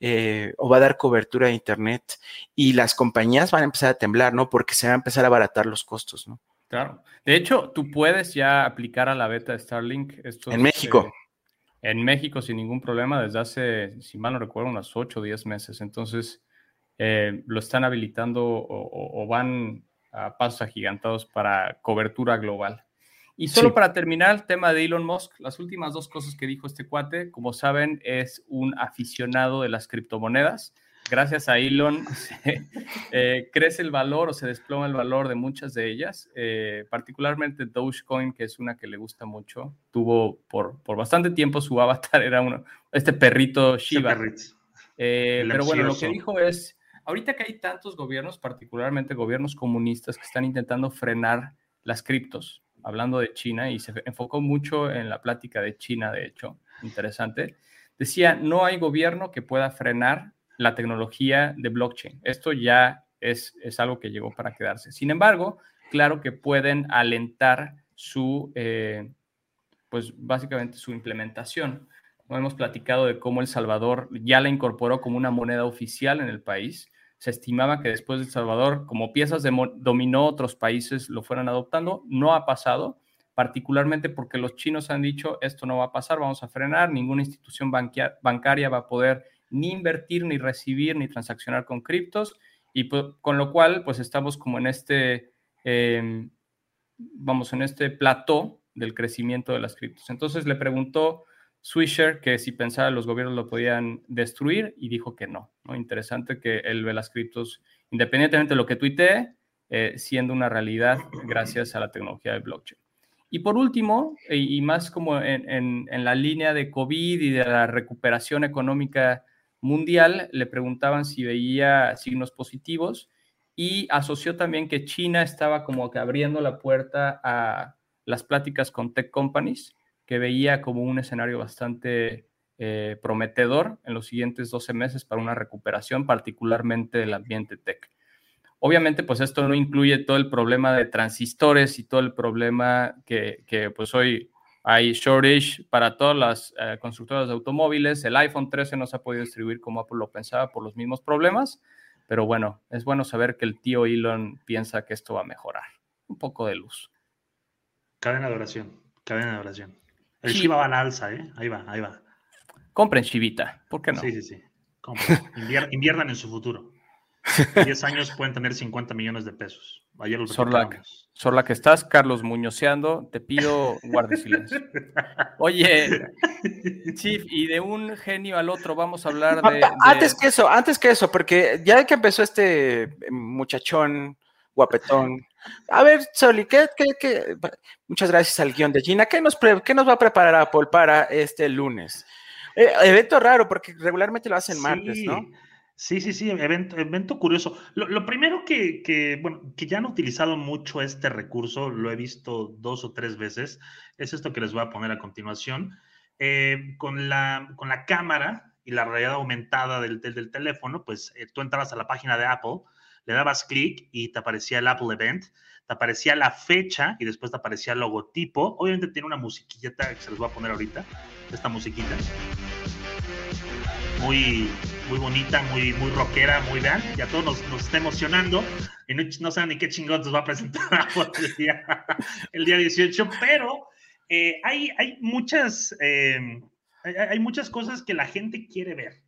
eh, o va a dar cobertura de Internet y las compañías van a empezar a temblar, ¿no? Porque se van a empezar a abaratar los costos, ¿no? Claro. De hecho, tú puedes ya aplicar a la beta de Starlink. Estos, en México. Eh, en México sin ningún problema desde hace, si mal no recuerdo, unos 8 o 10 meses. Entonces, eh, lo están habilitando o, o, van a pasos agigantados para cobertura global. Y solo sí. para terminar el tema de Elon Musk, las últimas dos cosas que dijo este cuate, como saben, es un aficionado de las criptomonedas. gracias a Elon eh, crece el valor o se desploma el valor de muchas de ellas, eh, particularmente Dogecoin, que es una que le gusta mucho. Tuvo por, por bastante tiempo su avatar, era uno, este perrito Shiba. Eh, pero bueno, lo que dijo es, ahorita que hay tantos gobiernos, particularmente gobiernos comunistas, que están intentando frenar las criptos, hablando de China, y se enfocó mucho en la plática de China, de hecho, interesante, decía, no hay gobierno que pueda frenar la tecnología de blockchain. Esto ya es, es algo que llegó para quedarse. Sin embargo, claro que pueden alentar su, eh, pues básicamente su implementación. Hemos platicado de cómo El Salvador ya la incorporó como una moneda oficial en el país. Se estimaba que después de El Salvador, como piezas de dominó, otros países lo fueran adoptando. No ha pasado, particularmente porque los chinos han dicho, esto no va a pasar, vamos a frenar, ninguna institución bancaria va a poder ni invertir, ni recibir, ni transaccionar con criptos, y con lo cual, pues estamos como en este, em, vamos, en este plató del crecimiento de las criptos. Entonces le preguntó Swisher que si pensaba los gobiernos lo podían destruir y dijo que no. ¿no? Interesante que él ve las criptos, independientemente de lo que tuitee, eh, siendo una realidad gracias a la tecnología de blockchain. Y por último, y, más como en, en, la línea de COVID y de la recuperación económica mundial, le preguntaban si veía signos positivos y asoció también que China estaba como que abriendo la puerta a las pláticas con tech companies, que veía como un escenario bastante eh, prometedor en los siguientes 12 meses para una recuperación, particularmente del ambiente tech. Obviamente, pues esto no incluye todo el problema de transistores y todo el problema que, que pues hoy hay shortage para todas las eh, constructoras de automóviles. El iPhone 13 no se ha podido distribuir como Apple lo pensaba por los mismos problemas. Pero bueno, es bueno saber que el tío Elon piensa que esto va a mejorar. Un poco de luz. Cadena de oración. Cadena de oración. El Shiba va en alza, ¿eh? Ahí va, ahí va. Compren Shibita. ¿Por qué no? Sí, sí, sí. Compren. inviernan en su futuro. En 10 años pueden tener 50 millones de pesos. Ayer los Sorla, que estás, Carlos Muñoceando, te pido guarde silencio. Oye, Chief, y de un genio al otro vamos a hablar de, Antes que eso, antes que eso, porque ya que empezó este muchachón guapetón. A ver, Soli, ¿qué, qué, muchas gracias al guion de Gina. ¿Qué nos, qué nos va a preparar Apple para este lunes? Eh, evento raro, porque regularmente lo hacen martes, ¿no? Sí, sí, sí, evento, evento curioso. Lo, primero que, bueno, que ya han utilizado mucho este recurso, lo he visto dos o tres veces, es esto que les voy a poner a continuación. Eh, con, la, con la cámara y la realidad aumentada del, del, teléfono, pues eh, tú entrabas a la página de Apple, le dabas clic y te aparecía el Apple Event, te aparecía la fecha y después te aparecía el logotipo. Obviamente tiene una musiquita que se les voy a poner ahorita, esta musiquita muy, muy bonita, muy, muy rockera, muy vean, y a todos nos, está emocionando, y no, saben ni qué chingón nos va a presentar el día, el día 18, pero eh, hay, hay, muchas, eh, hay, muchas cosas que la gente quiere ver.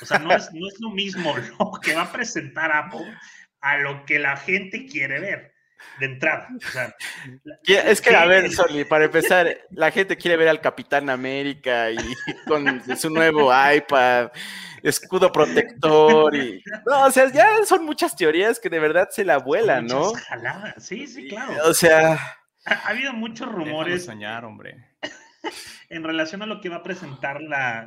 O sea, no es, no es lo mismo lo que va a presentar Apple a lo que la gente quiere ver de entrada. es que, a ver, Soli, para empezar, la gente quiere ver al Capitán América y con su nuevo iPad, escudo protector y... No, o sea, ya son muchas teorías que de verdad se la vuelan, ¿no? Sí, sí, claro. O sea... Ha, habido muchos rumores. soñar, hombre en relación a lo que va a presentar la,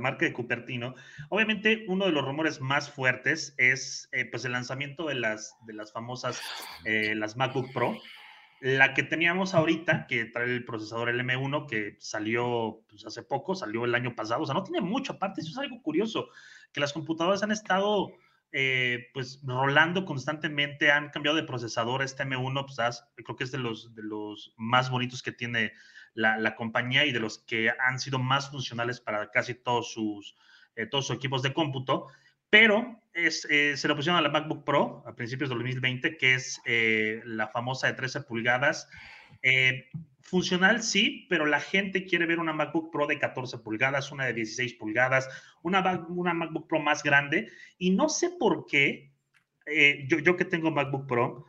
marca de Cupertino, obviamente uno de los rumores más fuertes es eh, pues el lanzamiento de las, de las famosas, eh, las MacBook Pro. La que teníamos ahorita, que trae el procesador LM1, que salió pues, hace poco, salió el año pasado, o sea, no tiene mucho, aparte eso es algo curioso, que las computadoras han estado eh, pues rolando constantemente, han cambiado de procesador, este M1, pues creo que es de los, de los más bonitos que tiene la, compañía y de los que han sido más funcionales para casi todos sus, eh, todos sus equipos de cómputo, pero eh, se le pusieron a la MacBook Pro a principios de 2020, que es eh, la famosa de 13 pulgadas. funcional sí, pero la gente quiere ver una MacBook Pro de 14 pulgadas, una de 16 pulgadas, una, una MacBook Pro más grande, y no sé por qué, yo, yo que tengo MacBook Pro,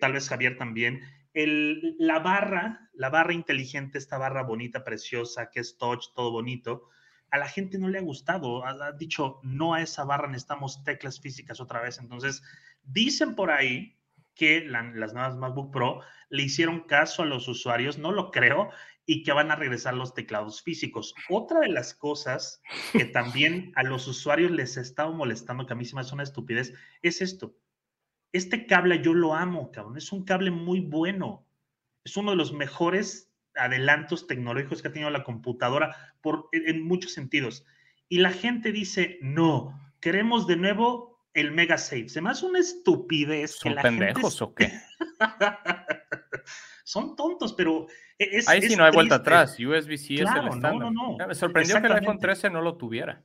tal vez Javier también, la barra, la barra inteligente, esta barra bonita, preciosa, que es touch, todo bonito, a la gente no le ha gustado. Ha, dicho no a esa barra, necesitamos teclas físicas otra vez. Entonces, dicen por ahí que la- las nuevas MacBook Pro le hicieron caso a los usuarios, no lo creo, y que van a regresar los teclados físicos. Otra de las cosas que también a los usuarios les ha molestando, que a mí se me hace una estupidez, es esto. Este cable yo lo amo, cabrón. Es un cable muy bueno. Es uno de los mejores adelantos tecnológicos que ha tenido la computadora por, en, muchos sentidos. Y la gente dice, no, queremos de nuevo el Mega Save. Se me hace una estupidez que ¿Son la gente pendejos es- o qué? Son tontos, pero e, es. Ahí sí es no hay vuelta atrás. USB-C es Claro, el no, estándar. no, no. Me sorprendió que el iPhone Exactamente. 13 no lo tuviera.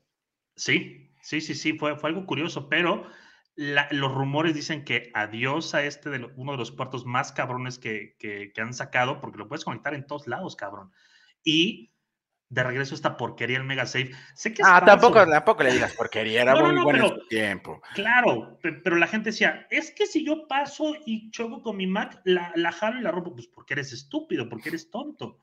Sí, sí, sí, sí, fue, fue algo curioso, pero la- los rumores dicen que adiós a este de lo- uno de los puertos más cabrones que, que- que han sacado, porque lo puedes conectar en todos lados, cabrón. Y de regreso esta porquería el Mega Safe. Sé que es Ah, falso, tampoco, tampoco le digas porquería, era No, muy no, bueno en pero- tiempo. Claro, pe- pero la gente decía, es que si yo paso y choco con mi Mac, la, la jalo y la rompo, pues porque eres estúpido, porque eres tonto.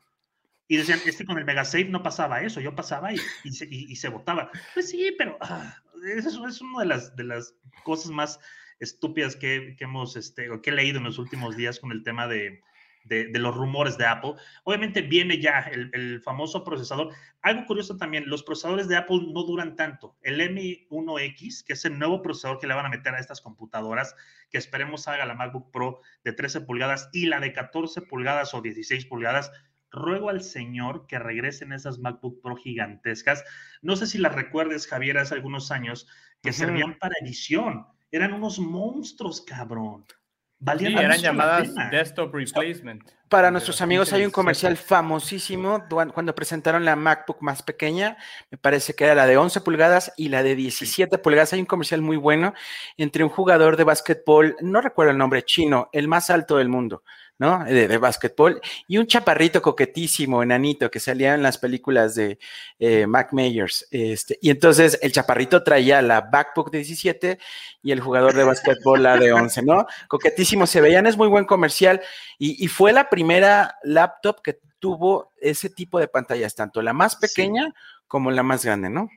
Y decían, es que con el Mega Safe no pasaba eso, yo pasaba y, y, se, y- y se botaba. Pues sí, pero ah, eso es una de las, de las cosas más estúpidas que, que hemos, este, que he leído en los últimos días con el tema de, de- de los rumores de Apple. Obviamente viene ya el, el famoso procesador. Algo curioso también, los procesadores de Apple no duran tanto. El M1X, que es el nuevo procesador que le van a meter a estas computadoras, que esperemos haga la MacBook Pro de 13 pulgadas y la de 14 pulgadas o 16 pulgadas, ruego al señor que regresen esas MacBook Pro gigantescas. No sé si las recuerdes, Javier, hace algunos años, que servían para edición. Eran unos monstruos, cabrón. Sí, Valían eran mucho la llamadas desktop replacement. Para nuestros amigos hay un 15, comercial famosísimo cuando presentaron la MacBook más pequeña, me parece que era la de 11 pulgadas y la de 17 pulgadas. Hay un comercial muy bueno entre un jugador de básquetbol, no recuerdo el nombre, chino, el más alto del mundo, ¿no? De, de básquetbol, y un chaparrito coquetísimo, enanito, que salía en las películas de eh, Mac Myers. Este, y entonces el chaparrito traía la MacBook de 17 y el jugador de básquetbol la de 11, ¿no? Coquetísimo se veían, es muy buen comercial. Y, y fue la primera laptop que tuvo ese tipo de pantallas, tanto la más Sí. pequeña como la más grande, ¿no?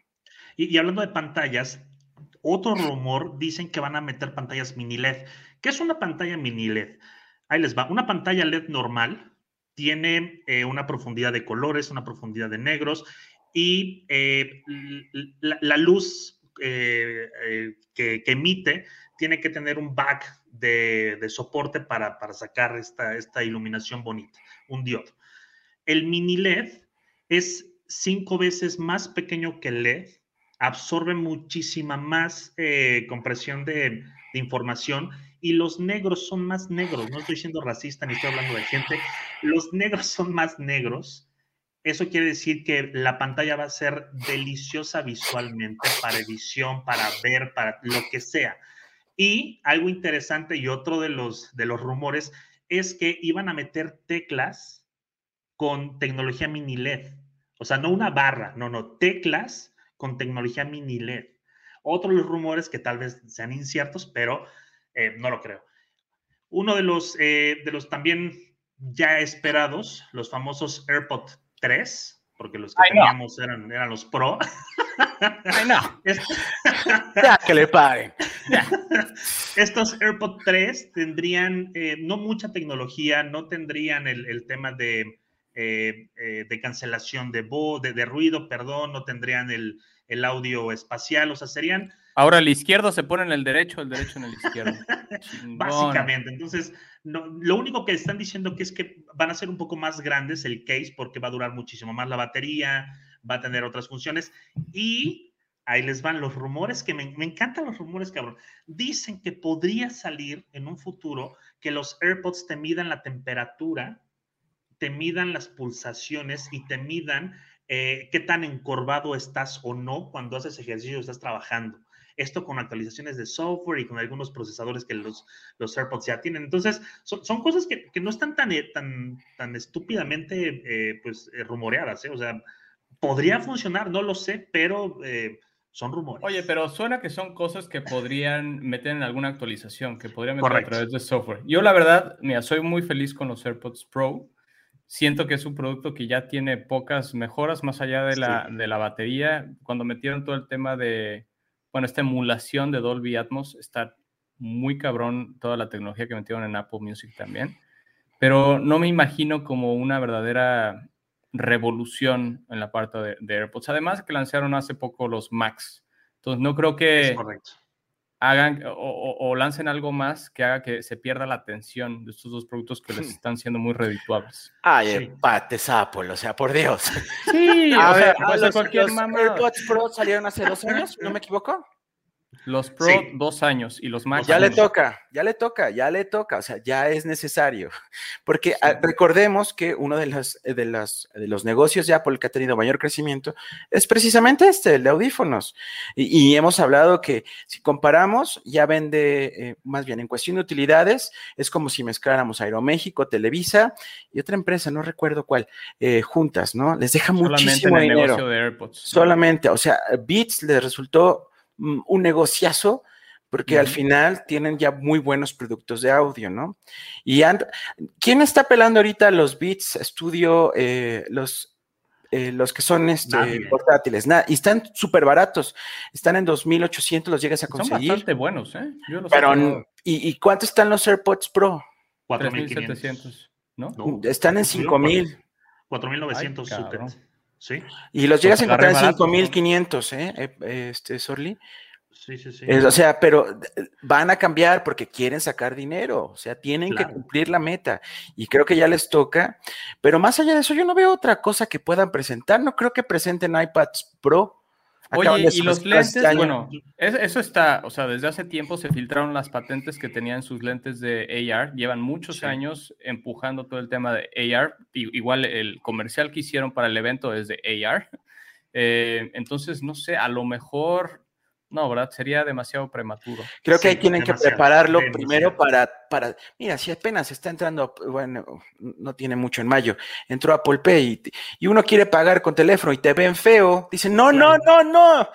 Y, y hablando de pantallas, otro rumor dicen que van a meter pantallas mini LED. ¿Qué es una pantalla mini LED? Ahí les va. Una pantalla LED normal tiene eh, una profundidad de colores, una profundidad de negros y eh, la, la luz eh, eh, que, que emite tiene que tener un back de, de soporte para, para sacar esta, esta iluminación bonita, un diodo. El mini LED es cinco veces más pequeño que el LED, absorbe muchísima más eh, compresión de, de información y los negros son más negros. No estoy siendo racista ni estoy hablando de gente. Los negros son más negros. Eso quiere decir que la pantalla va a ser deliciosa visualmente para edición, para ver, para lo que sea. Y algo interesante y otro de los, de los rumores es que iban a meter teclas con tecnología mini LED. O sea, no una barra, no, no, teclas con tecnología mini LED. Otro de los rumores que tal vez sean inciertos, pero eh, no lo creo. Uno de los, eh, de los también ya esperados, los famosos AirPod 3, porque los que Ay, no. teníamos eran, eran los Pro. Ay, no. Ya que le paguen. Estos AirPod 3 tendrían eh, no mucha tecnología, no tendrían el, el tema de, eh, eh, de cancelación de voz, de, de ruido, perdón, no tendrían el, el audio espacial, o sea, serían Ahora el izquierdo se pone en el derecho, el derecho en el izquierdo. Básicamente. Entonces, no, lo único que están diciendo que es que van a ser un poco más grandes el case porque va a durar muchísimo más la batería, va a tener otras funciones y ahí les van los rumores que me, me encantan los rumores, cabrón. Dicen que podría salir en un futuro que los AirPods te midan la temperatura, te midan las pulsaciones y te midan eh, qué tan encorvado estás o no cuando haces ejercicio o estás trabajando. Esto con actualizaciones de software y con algunos procesadores que los, los AirPods ya tienen. Entonces, son, son cosas que, que, no están tan, eh, tan, tan estúpidamente eh, pues, eh, rumoreadas. ¿eh? O sea, podría funcionar, no lo sé, pero eh, son rumores. Oye, pero suena que son cosas que podrían meter en alguna actualización, que podrían meter Correcto. a través de software. Yo, la verdad, mira, soy muy feliz con los AirPods Pro. siento que es un producto que ya tiene pocas mejoras más allá de la, de la batería. Cuando metieron todo el tema de, bueno, esta emulación de Dolby Atmos, está muy cabrón toda la tecnología que metieron en Apple Music también. Pero no me imagino como una verdadera revolución en la parte de, de AirPods. Además que lanzaron hace poco los Max. Entonces no creo que hagan o, lancen algo más que haga que se pierda la atención de estos dos productos que les están siendo muy redituables. Ay, sí. pates Apple, o sea, por Dios. Sí, a o ver, sea, puede ser los, cualquier los Pro salieron hace dos años, ¿no me equivoco? Los Pro, Sí. dos años, y los Max. Ya le toca, ya le toca, ya le toca, o sea, ya es necesario. Porque ah, recordemos que uno de los, eh, de, las, de los negocios de Apple que ha tenido mayor crecimiento es precisamente este, el de audífonos. Y, y hemos hablado que si comparamos, ya vende, eh, más bien en cuestión de utilidades, es como si mezcláramos Aeroméxico, Televisa y otra empresa, no recuerdo cuál, eh, juntas, ¿no? Les deja Solamente muchísimo en el dinero. negocio de AirPods. Solamente, o sea, Beats les resultó un negociazo porque al final tienen ya muy buenos productos de audio, ¿no? Y and- ¿quién está pelando ahorita los Beats Studio, eh, los, eh, los que son este, Nadie. portátiles? Na- y están súper baratos, están en 2.800, los llegas a Son conseguir. bastante buenos, ¿eh? Yo los Pero. ¿y, ¿y cuánto están los AirPods Pro? 4.500. 3.700, ¿no? No, Están en subieron 5.000 4.900 Ay, súper. cabrón. Sí, y los llegas a encontrar en baratos, ¿no? 5.500, ¿eh? Eh, Este, Sorli. sí, sí, sí. O sea, pero van a cambiar porque quieren sacar dinero, o sea, tienen que cumplir la meta y creo que ya les toca, pero más allá de eso, yo no veo otra cosa que puedan presentar, no creo que presenten iPads Pro. Acaban Oye, y los este lentes, bueno, es- eso está, o sea, desde hace tiempo se filtraron las patentes que tenían sus lentes de AR, llevan muchos Sí. años empujando todo el tema de AR, igual el comercial que hicieron para el evento es de AR, Eh, entonces, no sé, a lo mejor, no, ¿verdad? Sería demasiado prematuro. Creo que Sí, ahí tienen que prepararlo demasiado. primero para, para, mira, si apenas está entrando, bueno, no tiene mucho en mayo, entró Apple Pay y, y uno quiere pagar con teléfono y te ven feo, dicen, no, no, no, no.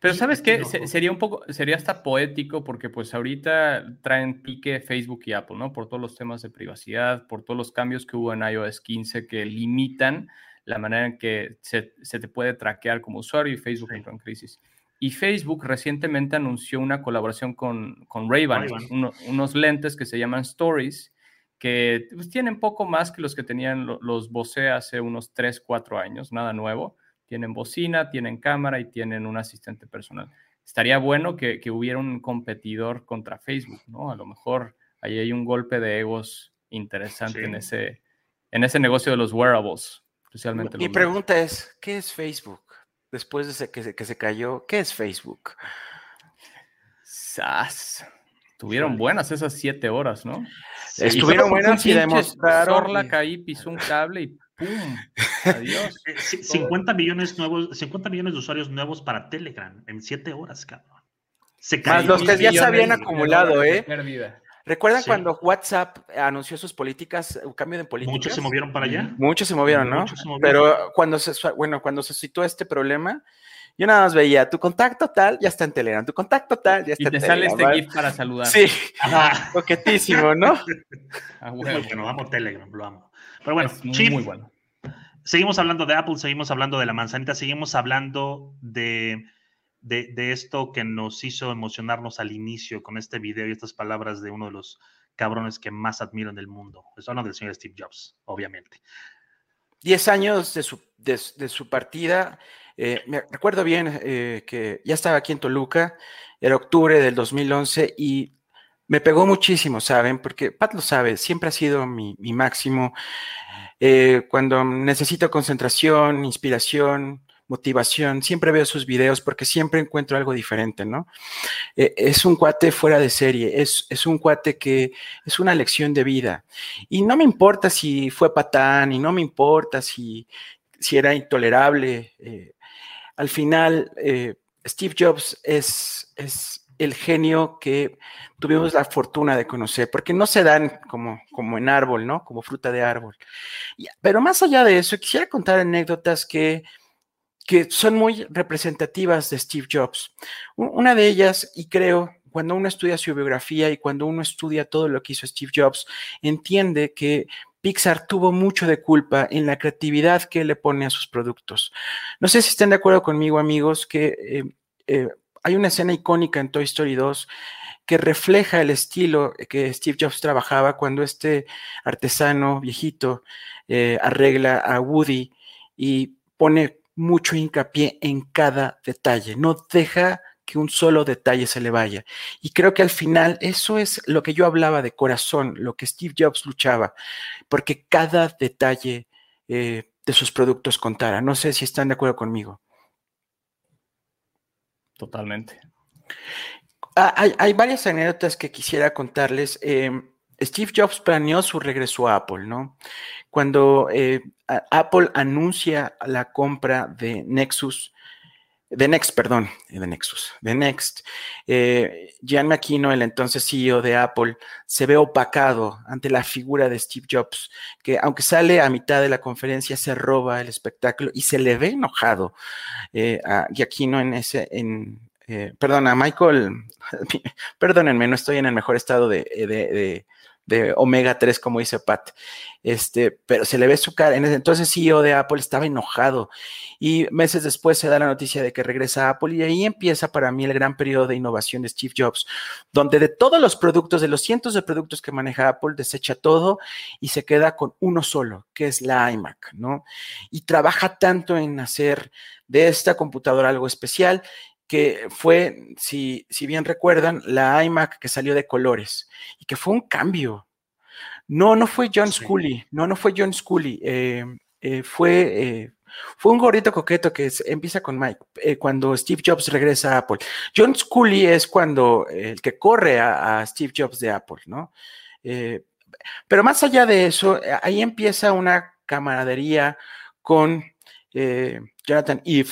Pero sabes qué, Se- sería un poco, sería hasta poético porque pues ahorita traen pique Facebook y Apple, ¿no? Por todos los temas de privacidad, por todos los cambios que hubo en iOS 15 que limitan la manera en que se, se te puede traquear como usuario y Facebook Sí. entró en crisis. Y Facebook recientemente anunció una colaboración con, con Ray-Ban, Ray-Ban. uno- unos lentes que se llaman Stories, que pues, tienen poco más que los que tenían lo- los Bose hace unos 3, 4 años, nada nuevo. Tienen bocina, tienen cámara y tienen un asistente personal. Estaría bueno que, que hubiera un competidor contra Facebook, ¿no? A lo mejor ahí hay un golpe de egos interesante Sí. en, ese, en ese negocio de los wearables, especialmente Mi los pregunta es, ¿qué es Facebook? Después de ese- que, se, que se cayó, ¿qué es Facebook? ¡Sas! Tuvieron buenas esas siete horas, ¿no? Estuvieron buenas y demostraron. Zorla y- caí, pisó un cable y ¡pum! Adiós. Eh, ci- 50 millones nuevos, 50 millones de usuarios nuevos para Telegram en 7 horas, cabrón. Se Más los que ya se habían acumulado, ¿eh? ¿Recuerdan Sí. cuando WhatsApp anunció sus políticas, un cambio de políticas? Muchos se movieron para allá. Muchos se movieron, ¿no? Muchos se movieron. Pero cuando se, bueno, cuando se situó este problema, yo nada más veía, tu contacto tal ya está en Telegram, tu contacto tal ya está Y en te Telegram. sale este ¿vale? GIF para saludar. Sí, Ajá. coquetísimo, ¿no? A Muy huevo. bueno, amo Telegram, lo amo. Pero bueno, Es muy, Chief, muy bueno. seguimos hablando de Apple, seguimos hablando de la manzanita, seguimos hablando de, de, de esto que nos hizo emocionarnos al inicio con este video y estas palabras de uno de los cabrones que más admiro en el mundo. Estoy hablando del señor Steve Jobs, obviamente. Diez años de su, de su partida. eh, me recuerdo bien eh, que ya estaba aquí en Toluca, era octubre del 2011 y me pegó muchísimo, ¿saben? Porque Pat lo sabe, siempre ha sido mi, mi máximo. Eh, cuando necesito concentración, inspiración, motivación, siempre veo sus videos porque siempre encuentro algo diferente, ¿no? Eh, es un cuate fuera de serie, es, es un cuate que es una lección de vida. Y no me importa si fue patán y no me importa si, si era intolerable. eh, al final, eh, Steve Jobs es, es el genio que tuvimos la fortuna de conocer, porque no se dan como, como en árbol, ¿no? Como fruta de árbol. Pero más allá de eso, quisiera contar anécdotas que, que son muy representativas de Steve Jobs. Una de ellas, y creo, cuando uno estudia su biografía y cuando uno estudia todo lo que hizo Steve Jobs, entiende que Pixar tuvo mucho de culpa en la creatividad que le pone a sus productos. No sé si están de acuerdo conmigo, amigos, que eh, eh, hay una escena icónica en Toy Story 2 que refleja el estilo que Steve Jobs trabajaba cuando este artesano viejito eh, arregla a Woody y pone mucho hincapié en cada detalle, no deja que un solo detalle se le vaya. Y creo que al final eso es lo que yo hablaba de corazón, lo que Steve Jobs luchaba, porque cada detalle eh, de sus productos contara. No sé si están de acuerdo conmigo. Totalmente. Ah, hay, varias anécdotas que quisiera contarles. Em, Steve Jobs planeó su regreso a Apple, ¿no? Cuando eh, Apple anuncia la compra de Nexus, de Next, perdón, de Nexus, de Next, eh, Jan McKino, el entonces CEO de Apple, se ve opacado ante la figura de Steve Jobs, que aunque sale a mitad de la conferencia, se roba el espectáculo y se le ve enojado eh, a Giacchino en ese, en, eh, perdón, a Michael, perdónenme, no estoy en el mejor estado de de omega 3, como dice Pat. Este, pero se le ve su cara. En ese entonces, CEO de Apple estaba enojado. Y meses después se da la noticia de que regresa a Apple. Y ahí empieza para mí el gran periodo de innovación de Steve Jobs, donde de todos los productos, de los cientos de productos que maneja Apple, desecha todo y se queda con uno solo, que es la iMac, ¿no? Y trabaja tanto en hacer de esta computadora algo especial que fue, si, si bien recuerdan, la iMac que salió de colores y que fue un cambio. No, no fue John Scully, no, no fue John Scully, eh, eh, fue, eh, fue un gorrito coqueto que empieza con Mike, cuando Steve Jobs regresa a Apple. John Scully es cuando el que corre a, a, Steve Jobs de Apple, ¿no? pero más allá de eso, ahí empieza una camaradería con eh, Jonathan Eve,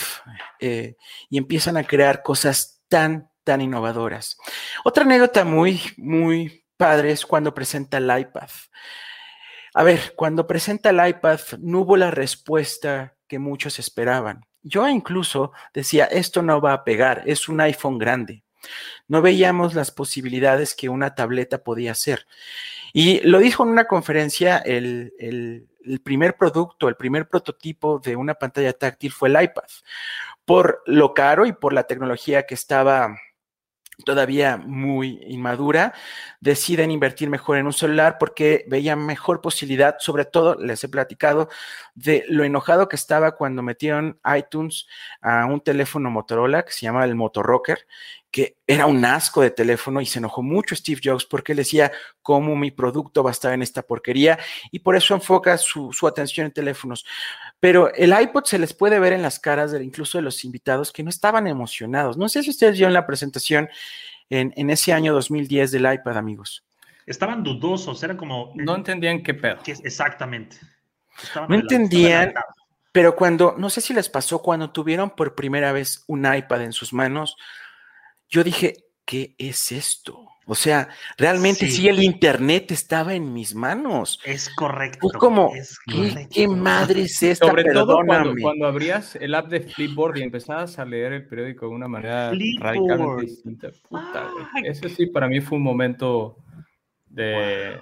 eh, y empiezan a crear cosas tan, tan innovadoras. Otra anécdota muy, muy padre es cuando presenta el iPad. A ver, cuando presenta el iPad no hubo la respuesta que muchos esperaban. Yo incluso decía, esto no va a pegar, es un iPhone grande. No veíamos las posibilidades que una tableta podía hacer. Y lo dijo en una conferencia el, el primer producto, el primer prototipo de una pantalla táctil fue el iPad. Por lo caro y por la tecnología que estaba todavía muy inmadura, deciden invertir mejor en un celular porque veían mejor posibilidad, sobre todo, les he platicado, de lo enojado que estaba cuando metieron iTunes a un teléfono Motorola que se llama el Motorocker que era un asco de teléfono y se enojó mucho Steve Jobs porque él decía cómo mi producto va a estar en esta porquería y por eso enfoca su, atención en teléfonos. Pero el iPod se les puede ver en las caras de, incluso de los invitados que no estaban emocionados. No sé si ustedes vieron la presentación en, ese año 2010 del iPad, amigos. Estaban dudosos, era como... No entendían qué pedo. exactamente. no entendían, pero cuando, no sé si les pasó, cuando tuvieron por primera vez un iPad en sus manos, yo dije, ¿qué es esto? O sea, realmente sí. el Internet estaba en mis manos. Es correcto. Fue como, ¿qué, madre es esta? Sobre todo cuando, abrías el app de Flipboard y empezabas a leer el periódico de una manera radicalmente distinta. Puta, Ese sí para mí fue un momento de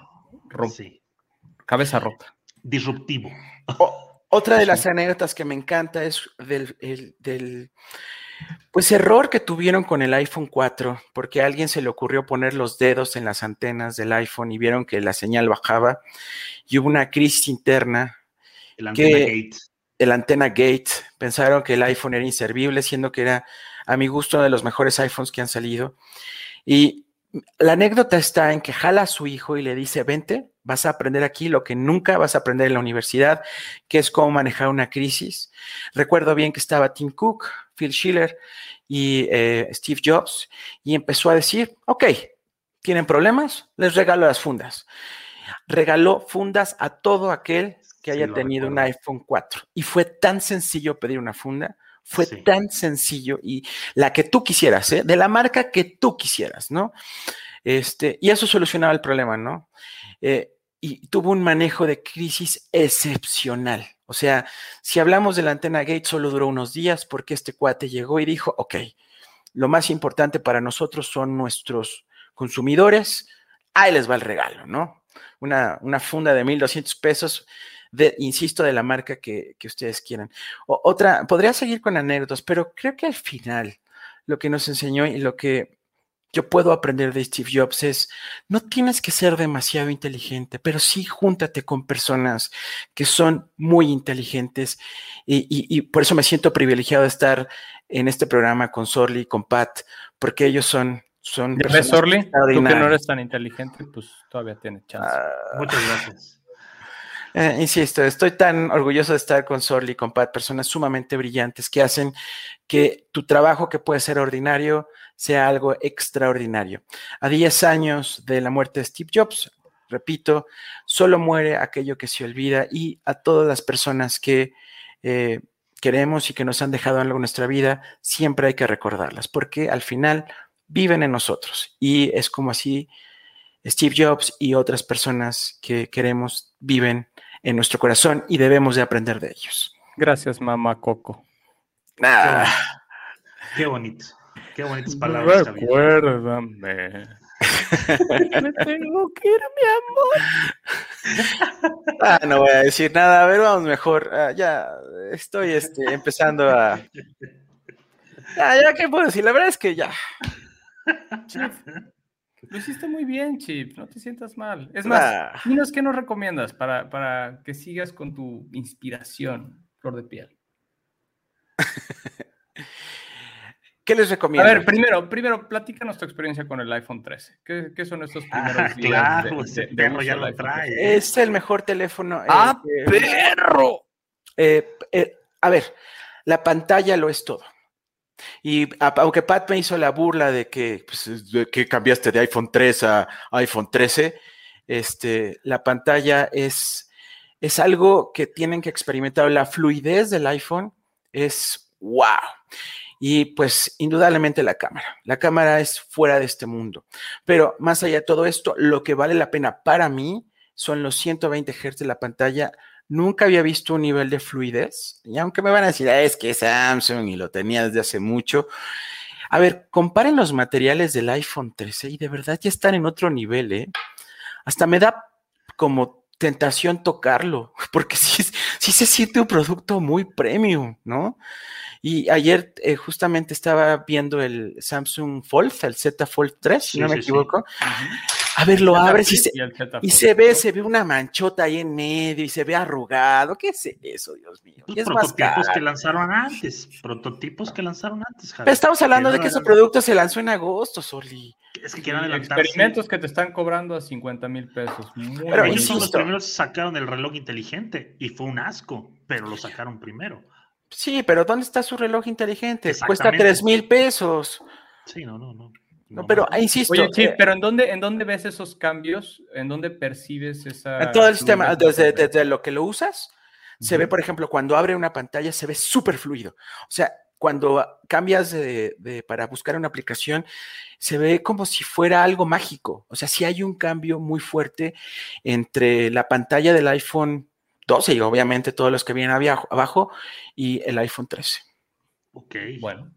cabeza rota. Disruptivo. otra de las anécdotas que me encanta es del, del pues error que tuvieron con el iPhone 4, porque a alguien se le ocurrió poner los dedos en las antenas del iPhone y vieron que la señal bajaba y hubo una crisis interna. El antena gate. El antena gate. Pensaron que el iPhone era inservible, siendo que era, a mi gusto, uno de los mejores iPhones que han salido. Y la anécdota está en que jala a su hijo y le dice, vente, vas a aprender aquí lo que nunca vas a aprender en la universidad, que es cómo manejar una crisis. Recuerdo bien que estaba Tim Cook, Phil Schiller y eh, Steve Jobs, y empezó a decir, ok, ¿tienen problemas? Les regalo las fundas. Regaló fundas a todo aquel que haya tenido un iPhone 4. Y fue tan sencillo pedir una funda, fue tan sencillo y la que tú quisieras, ¿eh? de la marca que tú quisieras, ¿no? Este, y eso solucionaba el problema, ¿no? Eh, y tuvo un manejo de crisis excepcional. O sea, si hablamos de la antena Gate, solo duró unos días porque este cuate llegó y dijo, ok, lo más importante para nosotros son nuestros consumidores, ahí les va el regalo, ¿no? una, una funda de 1200 pesos, de, insisto, de la marca que, que ustedes quieran. Otra, podría seguir con anécdotas, pero creo que al final lo que nos enseñó y lo que yo puedo aprender de Steve Jobs es, no tienes que ser demasiado inteligente, pero sí júntate con personas que son muy inteligentes y, y- y por eso me siento privilegiado de estar en este programa con Sorly, con Pat, porque ellos son, son ¿Ya ves, personas? Tú que no eres tan inteligente, pues todavía tienes chance. Muchas gracias. Eh, insisto, estoy tan orgulloso de estar con Sorly y con Pat, personas sumamente brillantes que hacen que tu trabajo, que puede ser ordinario, sea algo extraordinario. A 10 años de la muerte de Steve Jobs, repito, solo muere aquello que se olvida y a todas las personas que eh, queremos y que nos han dejado algo en nuestra vida, siempre hay que recordarlas, porque al final viven en nosotros y es como así Steve Jobs y otras personas que queremos viven en nuestro corazón y debemos de aprender de ellos. Gracias, mamá Coco. Ah, Qué bonito. Qué bonitas palabras. Recuérdame. Me tengo que ir, mi amor. ah, no voy a decir nada, a ver, vamos mejor. Ah, ya estoy este, empezando a... Ya, ya, ¿qué puedo decir? La verdad es que ya. Lo hiciste muy bien, Chip. No te sientas mal. Es más, Ah, dinos qué nos recomiendas para, para que sigas con tu inspiración, flor de piel. ¿Qué les A recomiendo? ver, primero, primero, platícanos tu experiencia con el iPhone 13. ¿Qué, qué son estos primeros Ah, días claro, de- ese de- de perro uso ya lo trae. 13? es el mejor teléfono. eh, ¡Ah, que- perro! Eh, eh, a ver, la pantalla lo es todo. Y aunque Pat me hizo la burla de que, pues, que cambiaste de iPhone 3 a iPhone 13, este, la pantalla es, es algo que tienen que experimentar. La fluidez del iPhone es wow. Y pues indudablemente la cámara. La cámara es fuera de este mundo. Pero más allá de todo esto, lo que vale la pena para mí son los 120 Hz de la pantalla Nunca había visto un nivel de fluidez. Y aunque me van a decir, "Ah, es que es Samsung y lo tenía desde hace mucho. A ver, comparen los materiales del iPhone 13 y de verdad ya están en otro nivel, ¿eh? Hasta me da como tentación tocarlo, porque sí, sí se siente un producto muy premium, ¿no? Y ayer eh, justamente estaba viendo el Samsung Fold, el Z Fold 3, si Sí, no me sí, sí. A ver, lo abres y se, y se ve, se ve una manchota ahí en medio y se ve arrugado. ¿Qué es eso, Dios mío? Y es más prototipos que lanzaron antes. Prototipos que lanzaron antes, Javier. Pero estamos hablando de que ese producto se lanzó en agosto, Soli. Es que quieren adelantarse. experimentos que te están cobrando a 50 mil pesos. Muy Pero Ellos son los primeros que sacaron el reloj inteligente y fue un asco, pero lo sacaron primero. Sí, pero ¿dónde está su reloj inteligente? Cuesta Exactamente. 3 mil pesos. Sí, no, no, no. No, pero insisto, Oye, Chip, eh, pero ¿en dónde, ¿en dónde ves esos cambios? ¿En dónde percibes esa... en todo el sistema, desde, desde lo que lo usas, se ve, por ejemplo, cuando abre una pantalla, se ve súper fluido. O sea, cuando cambias de, de- para buscar una aplicación, se ve como si fuera algo mágico. O sea, sí hay un cambio muy fuerte entre la pantalla del iPhone 12 y obviamente todos los que vienen abajo y el iPhone 13. Ok. Bueno,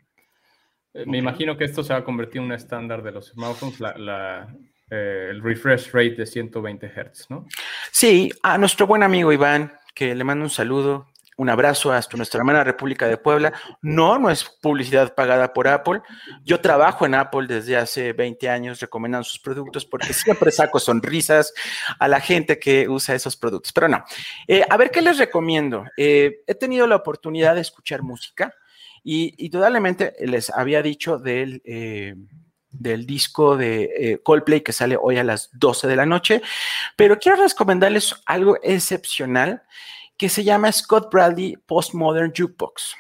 me Ok. imagino que esto se va a convertir en un estándar de los smartphones, la, la, eh, el refresh rate de 120 Hz, ¿no? Sí, a nuestro buen amigo Iván, que le mando un saludo, un abrazo hasta nuestra hermana República de Puebla. No, no es publicidad pagada por Apple. Yo trabajo en Apple desde hace 20 años recomendando sus productos porque siempre saco sonrisas a la gente que usa esos productos. Pero no, Eh, a ver qué les recomiendo. Eh, he tenido la oportunidad de escuchar música y indudablemente les había dicho del... eh, del disco de eh, Coldplay que sale hoy a las 12 de la noche, pero quiero recomendarles algo excepcional que se llama Scott Bradley Postmodern Jukebox.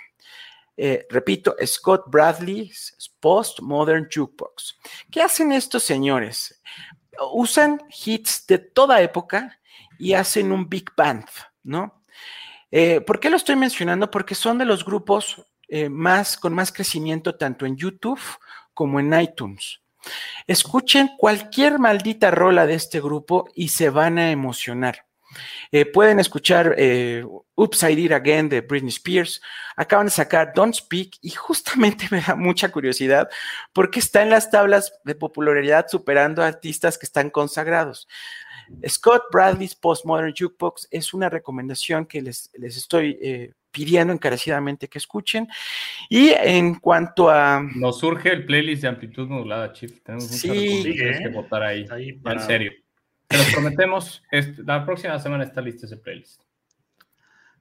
Eh, repito, Scott Bradley's Postmodern Jukebox. ¿Qué hacen estos señores? Usan hits de toda época y hacen un big band, ¿no? ¿Por qué lo estoy mencionando? Porque son de los grupos eh, más con más crecimiento tanto en YouTube como en iTunes. Escuchen cualquier maldita rola de este grupo y se van a emocionar. Eh, pueden escuchar eh, Upside It Again de Britney Spears. Acaban de sacar Don't Speak y justamente me da mucha curiosidad porque está en las tablas de popularidad superando artistas que están consagrados. Scott Bradley's Postmodern Jukebox es una recomendación que les, les estoy eh, pidiendo encarecidamente que escuchen. Y en cuanto a... Nos surge el playlist de amplitud modulada, Chief. Tenemos muchas Sí. Sí, que ¿eh? votar ahí. Ahí En serio. Te los prometemos. es- la próxima semana está listo ese playlist.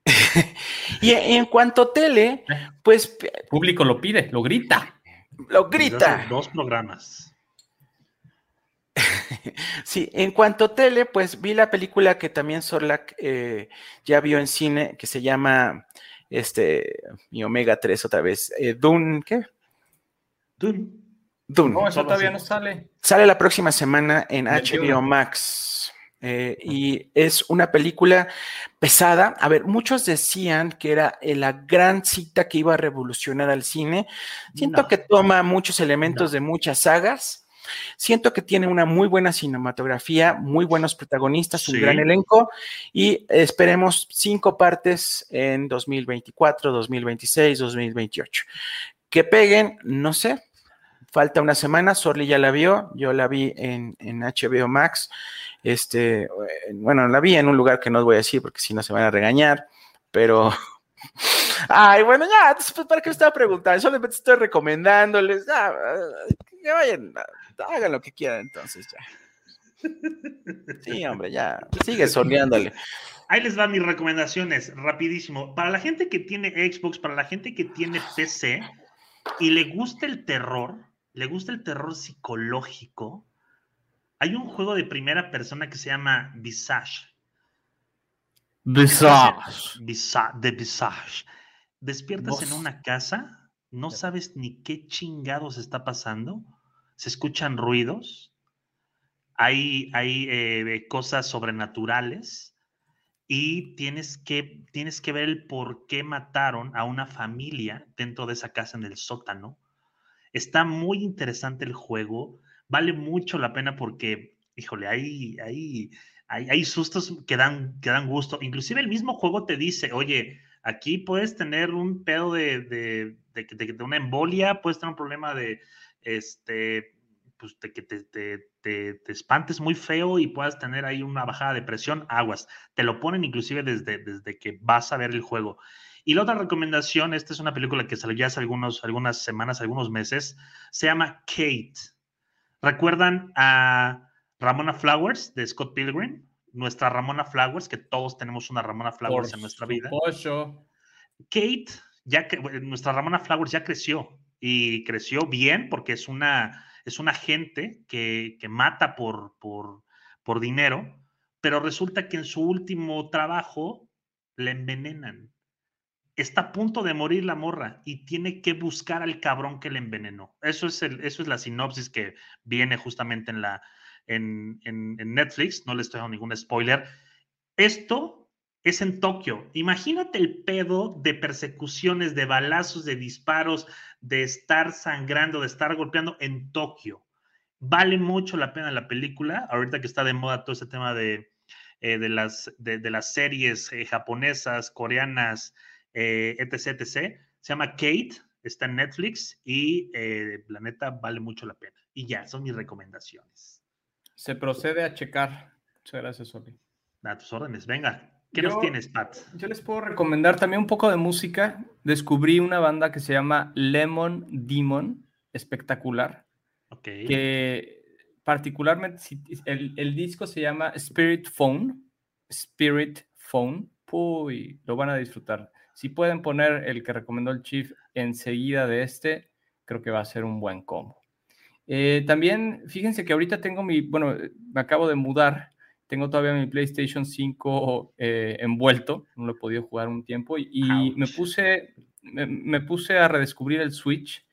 Y en, cuanto a tele, pues El público lo pide, lo grita. lo grita. Dos programas. Sí, en cuanto a tele, pues vi la película que también Sorlac eh, ya vio en cine, que se llama este, mi Omega 3 otra vez. Eh, Dune, ¿qué? Dune. Dune. No, eso todavía no sale. Sale la próxima semana en HBO 21. Max. eh, y es una película pesada. A ver, muchos decían que era eh, la gran cita que iba a revolucionar al cine. Siento No. que toma muchos elementos No. de muchas sagas. Siento que tiene una muy buena cinematografía, muy buenos protagonistas, un Sí. gran elenco y esperemos cinco partes en 2024, 2026, 2028. Que peguen, no sé, falta una semana, Sorli ya la vio, yo la vi en, en HBO Max, este, bueno, la vi en un lugar que no os voy a decir porque si no se van a regañar, pero... Ay, bueno, ya, pues, ¿para qué me estaba preguntando? Solamente estoy recomendándoles, ya, eh, que vayan, hagan lo que quieran entonces ya. Sí, hombre, ya, sigue soleándole. Ahí les van mis recomendaciones, rapidísimo. Para la gente que tiene Xbox, para la gente que tiene PC y le gusta el terror, le gusta el terror psicológico, hay un juego de primera persona que se llama Visage. Visa- de Visage. Despiertas en una casa, no sabes ni qué chingados está pasando, se escuchan ruidos, hay, hay eh, cosas sobrenaturales y tienes que, tienes que ver el por qué mataron a una familia dentro de esa casa en el sótano. Está muy interesante el juego, vale mucho la pena porque, híjole, hay, hay, hay, hay sustos que dan, que dan gusto. Inclusive el mismo juego te dice, oye, aquí puedes tener un pedo de, de, de, una embolia, puedes tener un problema de, este, pues, de que te, te- te- te espantes muy feo y puedas tener ahí una bajada de presión, aguas. Te lo ponen inclusive desde, desde que vas a ver el juego. Y la otra recomendación, esta es una película que salió ya hace algunas semanas, algunos meses, se llama Kate. ¿Recuerdan a Ramona Flowers de Scott Pilgrim? Nuestra Ramona Flowers, que todos tenemos una Ramona Flowers en nuestra vida. supuesto. Kate, ya que nuestra Ramona Flowers ya creció y creció bien porque es una, es una gente que, que mata por, por, por dinero, pero resulta que en su último trabajo la envenenan. Está a punto de morir la morra y tiene que buscar al cabrón que le envenenó. Eso es, el, eso es la sinopsis que viene justamente en, la, en, en, en Netflix. No les estoy dando ningún spoiler. Esto es en Tokio. Imagínate el pedo de persecuciones, de balazos, de disparos, de estar sangrando, de estar golpeando en Tokio. Vale mucho la pena la película. Ahorita que está de moda todo ese tema de, eh, de, las, de, de las series eh, japonesas, coreanas, eh, etc, etc. Se llama Kate, está en Netflix y eh, la neta vale mucho la pena. Y ya, son mis recomendaciones. Se procede a checar. Muchas gracias, Oli. A tus órdenes, venga. ¿Qué Yo- nos tienes, Pat? Yo les puedo recomendar también un poco de música. Descubrí una banda que se llama Lemon Demon, espectacular, Ok. que particularmente el, el disco se llama Spirit Phone, Spirit Phone, uy, lo van a disfrutar. Si pueden poner el que recomendó el Chief enseguida de este, creo que va a ser un buen combo. Eh, también, fíjense que ahorita tengo mi, bueno, eh, me acabo de mudar, tengo todavía mi PlayStation 5 eh, envuelto, no lo he podido jugar un tiempo y, y me puse, me, me puse a redescubrir el Switch.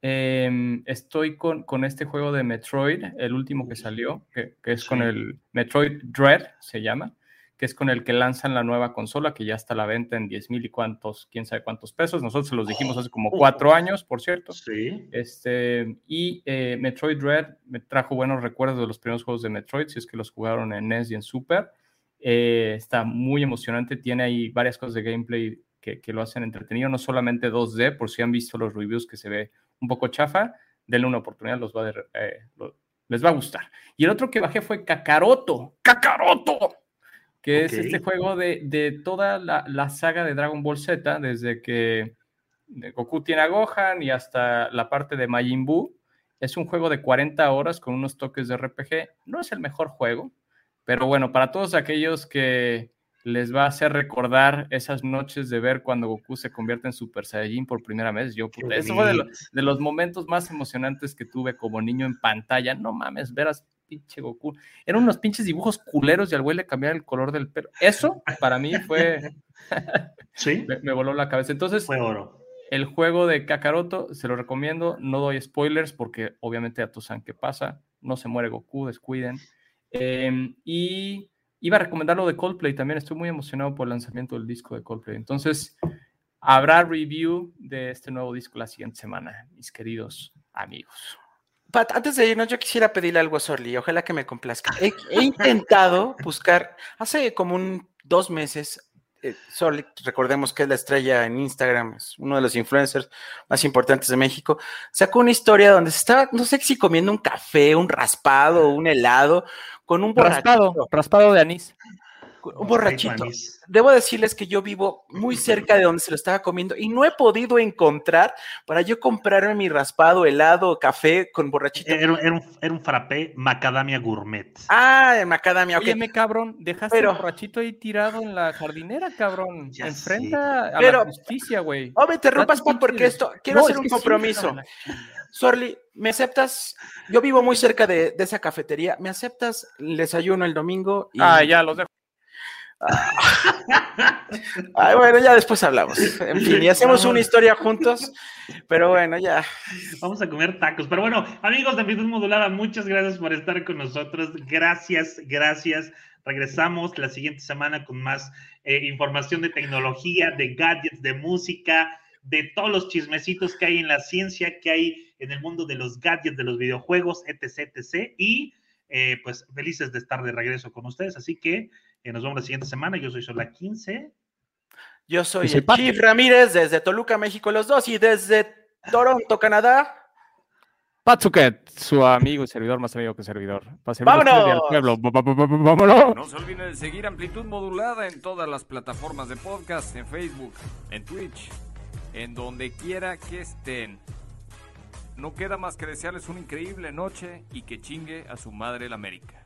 Em, estoy con, con este juego de Metroid, el último que salió, que, que es con el Metroid Dread, se llama, que es con el que lanzan la nueva consola, que ya está a la venta en 10 mil y cuántos, quién sabe cuántos pesos. Nosotros se los dijimos hace como cuatro años, por cierto. Sí. Este, y eh, Metroid Dread me trajo buenos recuerdos de los primeros juegos de Metroid, si es que los jugaron en NES y en Super. Eh, está muy emocionante, tiene ahí varias cosas de gameplay que, que, lo hacen entretenido, no solamente 2D, por si han visto los reviews que se ve un poco chafa, denle una oportunidad, los va a, eh, lo, les va a gustar. Y el otro que bajé fue Kakaroto, Kakaroto, que okay. es este juego de, de toda la, la, saga de Dragon Ball Z, desde que Goku tiene a Gohan y hasta la parte de Majin Buu. Es un juego de 40 horas con unos toques de RPG. No es el mejor juego, pero bueno, para todos aquellos que les va a hacer recordar esas noches de ver cuando Goku se convierte en Super Saiyajin por primera vez. Yo, eso fue de, lo, de, los momentos más emocionantes que tuve como niño en pantalla. No mames, veras pinche Goku. Eran unos pinches dibujos culeros y al güey le cambiaba el color del pelo. Eso para mí fue. sí. me, me, voló la cabeza. Entonces, fue oro. El juego de Kakaroto se lo recomiendo. No doy spoilers porque obviamente ya todos saben qué pasa. No se muere Goku, descuiden. Eh, y iba a recomendar lo de Coldplay también. Estoy muy emocionado por el lanzamiento del disco de Coldplay. Entonces, habrá review de este nuevo disco la siguiente semana, mis queridos amigos. Pat, antes de irnos, yo quisiera pedirle algo a Sorli, ojalá que me complazca. He, he intentado buscar, hace como un, dos meses, eh, Sorli, recordemos que es la estrella en Instagram, es uno de los influencers más importantes de México, sacó una historia donde se estaba, no sé si comiendo un café, un raspado, un helado, con un borrachito. Raspado, raspado de anís. Un borrachito. Debo decirles que yo vivo muy cerca de donde se lo estaba comiendo y no he podido encontrar para yo comprarme mi raspado, helado, café con borrachito. Era, era, un, era un frappé macadamia gourmet. Ah, el macadamia, ok. Óyeme, cabrón, dejaste Pero, el borrachito ahí tirado en la jardinera, cabrón. Ya Enfrenta sé. a Pero- la justicia, güey. Oh, me interrumpas, porque esto, quiero No, hacer es un sí, compromiso. cabrón. Sorli, ¿me aceptas? Yo vivo muy cerca de, de esa cafetería. ¿Me aceptas el desayuno el domingo? Y- Ah, ya, los dejo. Ay, bueno, ya después hablamos. En fin, y hacemos una historia juntos. Pero bueno, ya. Vamos a comer tacos. Pero bueno, amigos de Amplitud Modulada, muchas gracias por estar con nosotros. Gracias, gracias. Regresamos la siguiente semana con más eh, información de tecnología, de gadgets, de música, de todos los chismecitos que hay en la ciencia, que hay en el mundo de los gadgets, de los videojuegos, etc, etc. Y eh, pues felices de estar de regreso con ustedes. Así que eh, nos vemos la siguiente semana. Yo soy Sola 15. Yo soy el. Chief Ramírez desde Toluca, México, los dos, y desde Toronto, Canadá. Patsuket, su amigo y servidor, más amigo que servidor. ¡Vámonos! pueblo. ¡Vámonos! No se olviden de seguir Amplitud Modulada en todas las plataformas de podcast, en Facebook, en Twitch, en donde quiera que estén. No queda más que desearles una increíble noche y que chingue a su madre la América.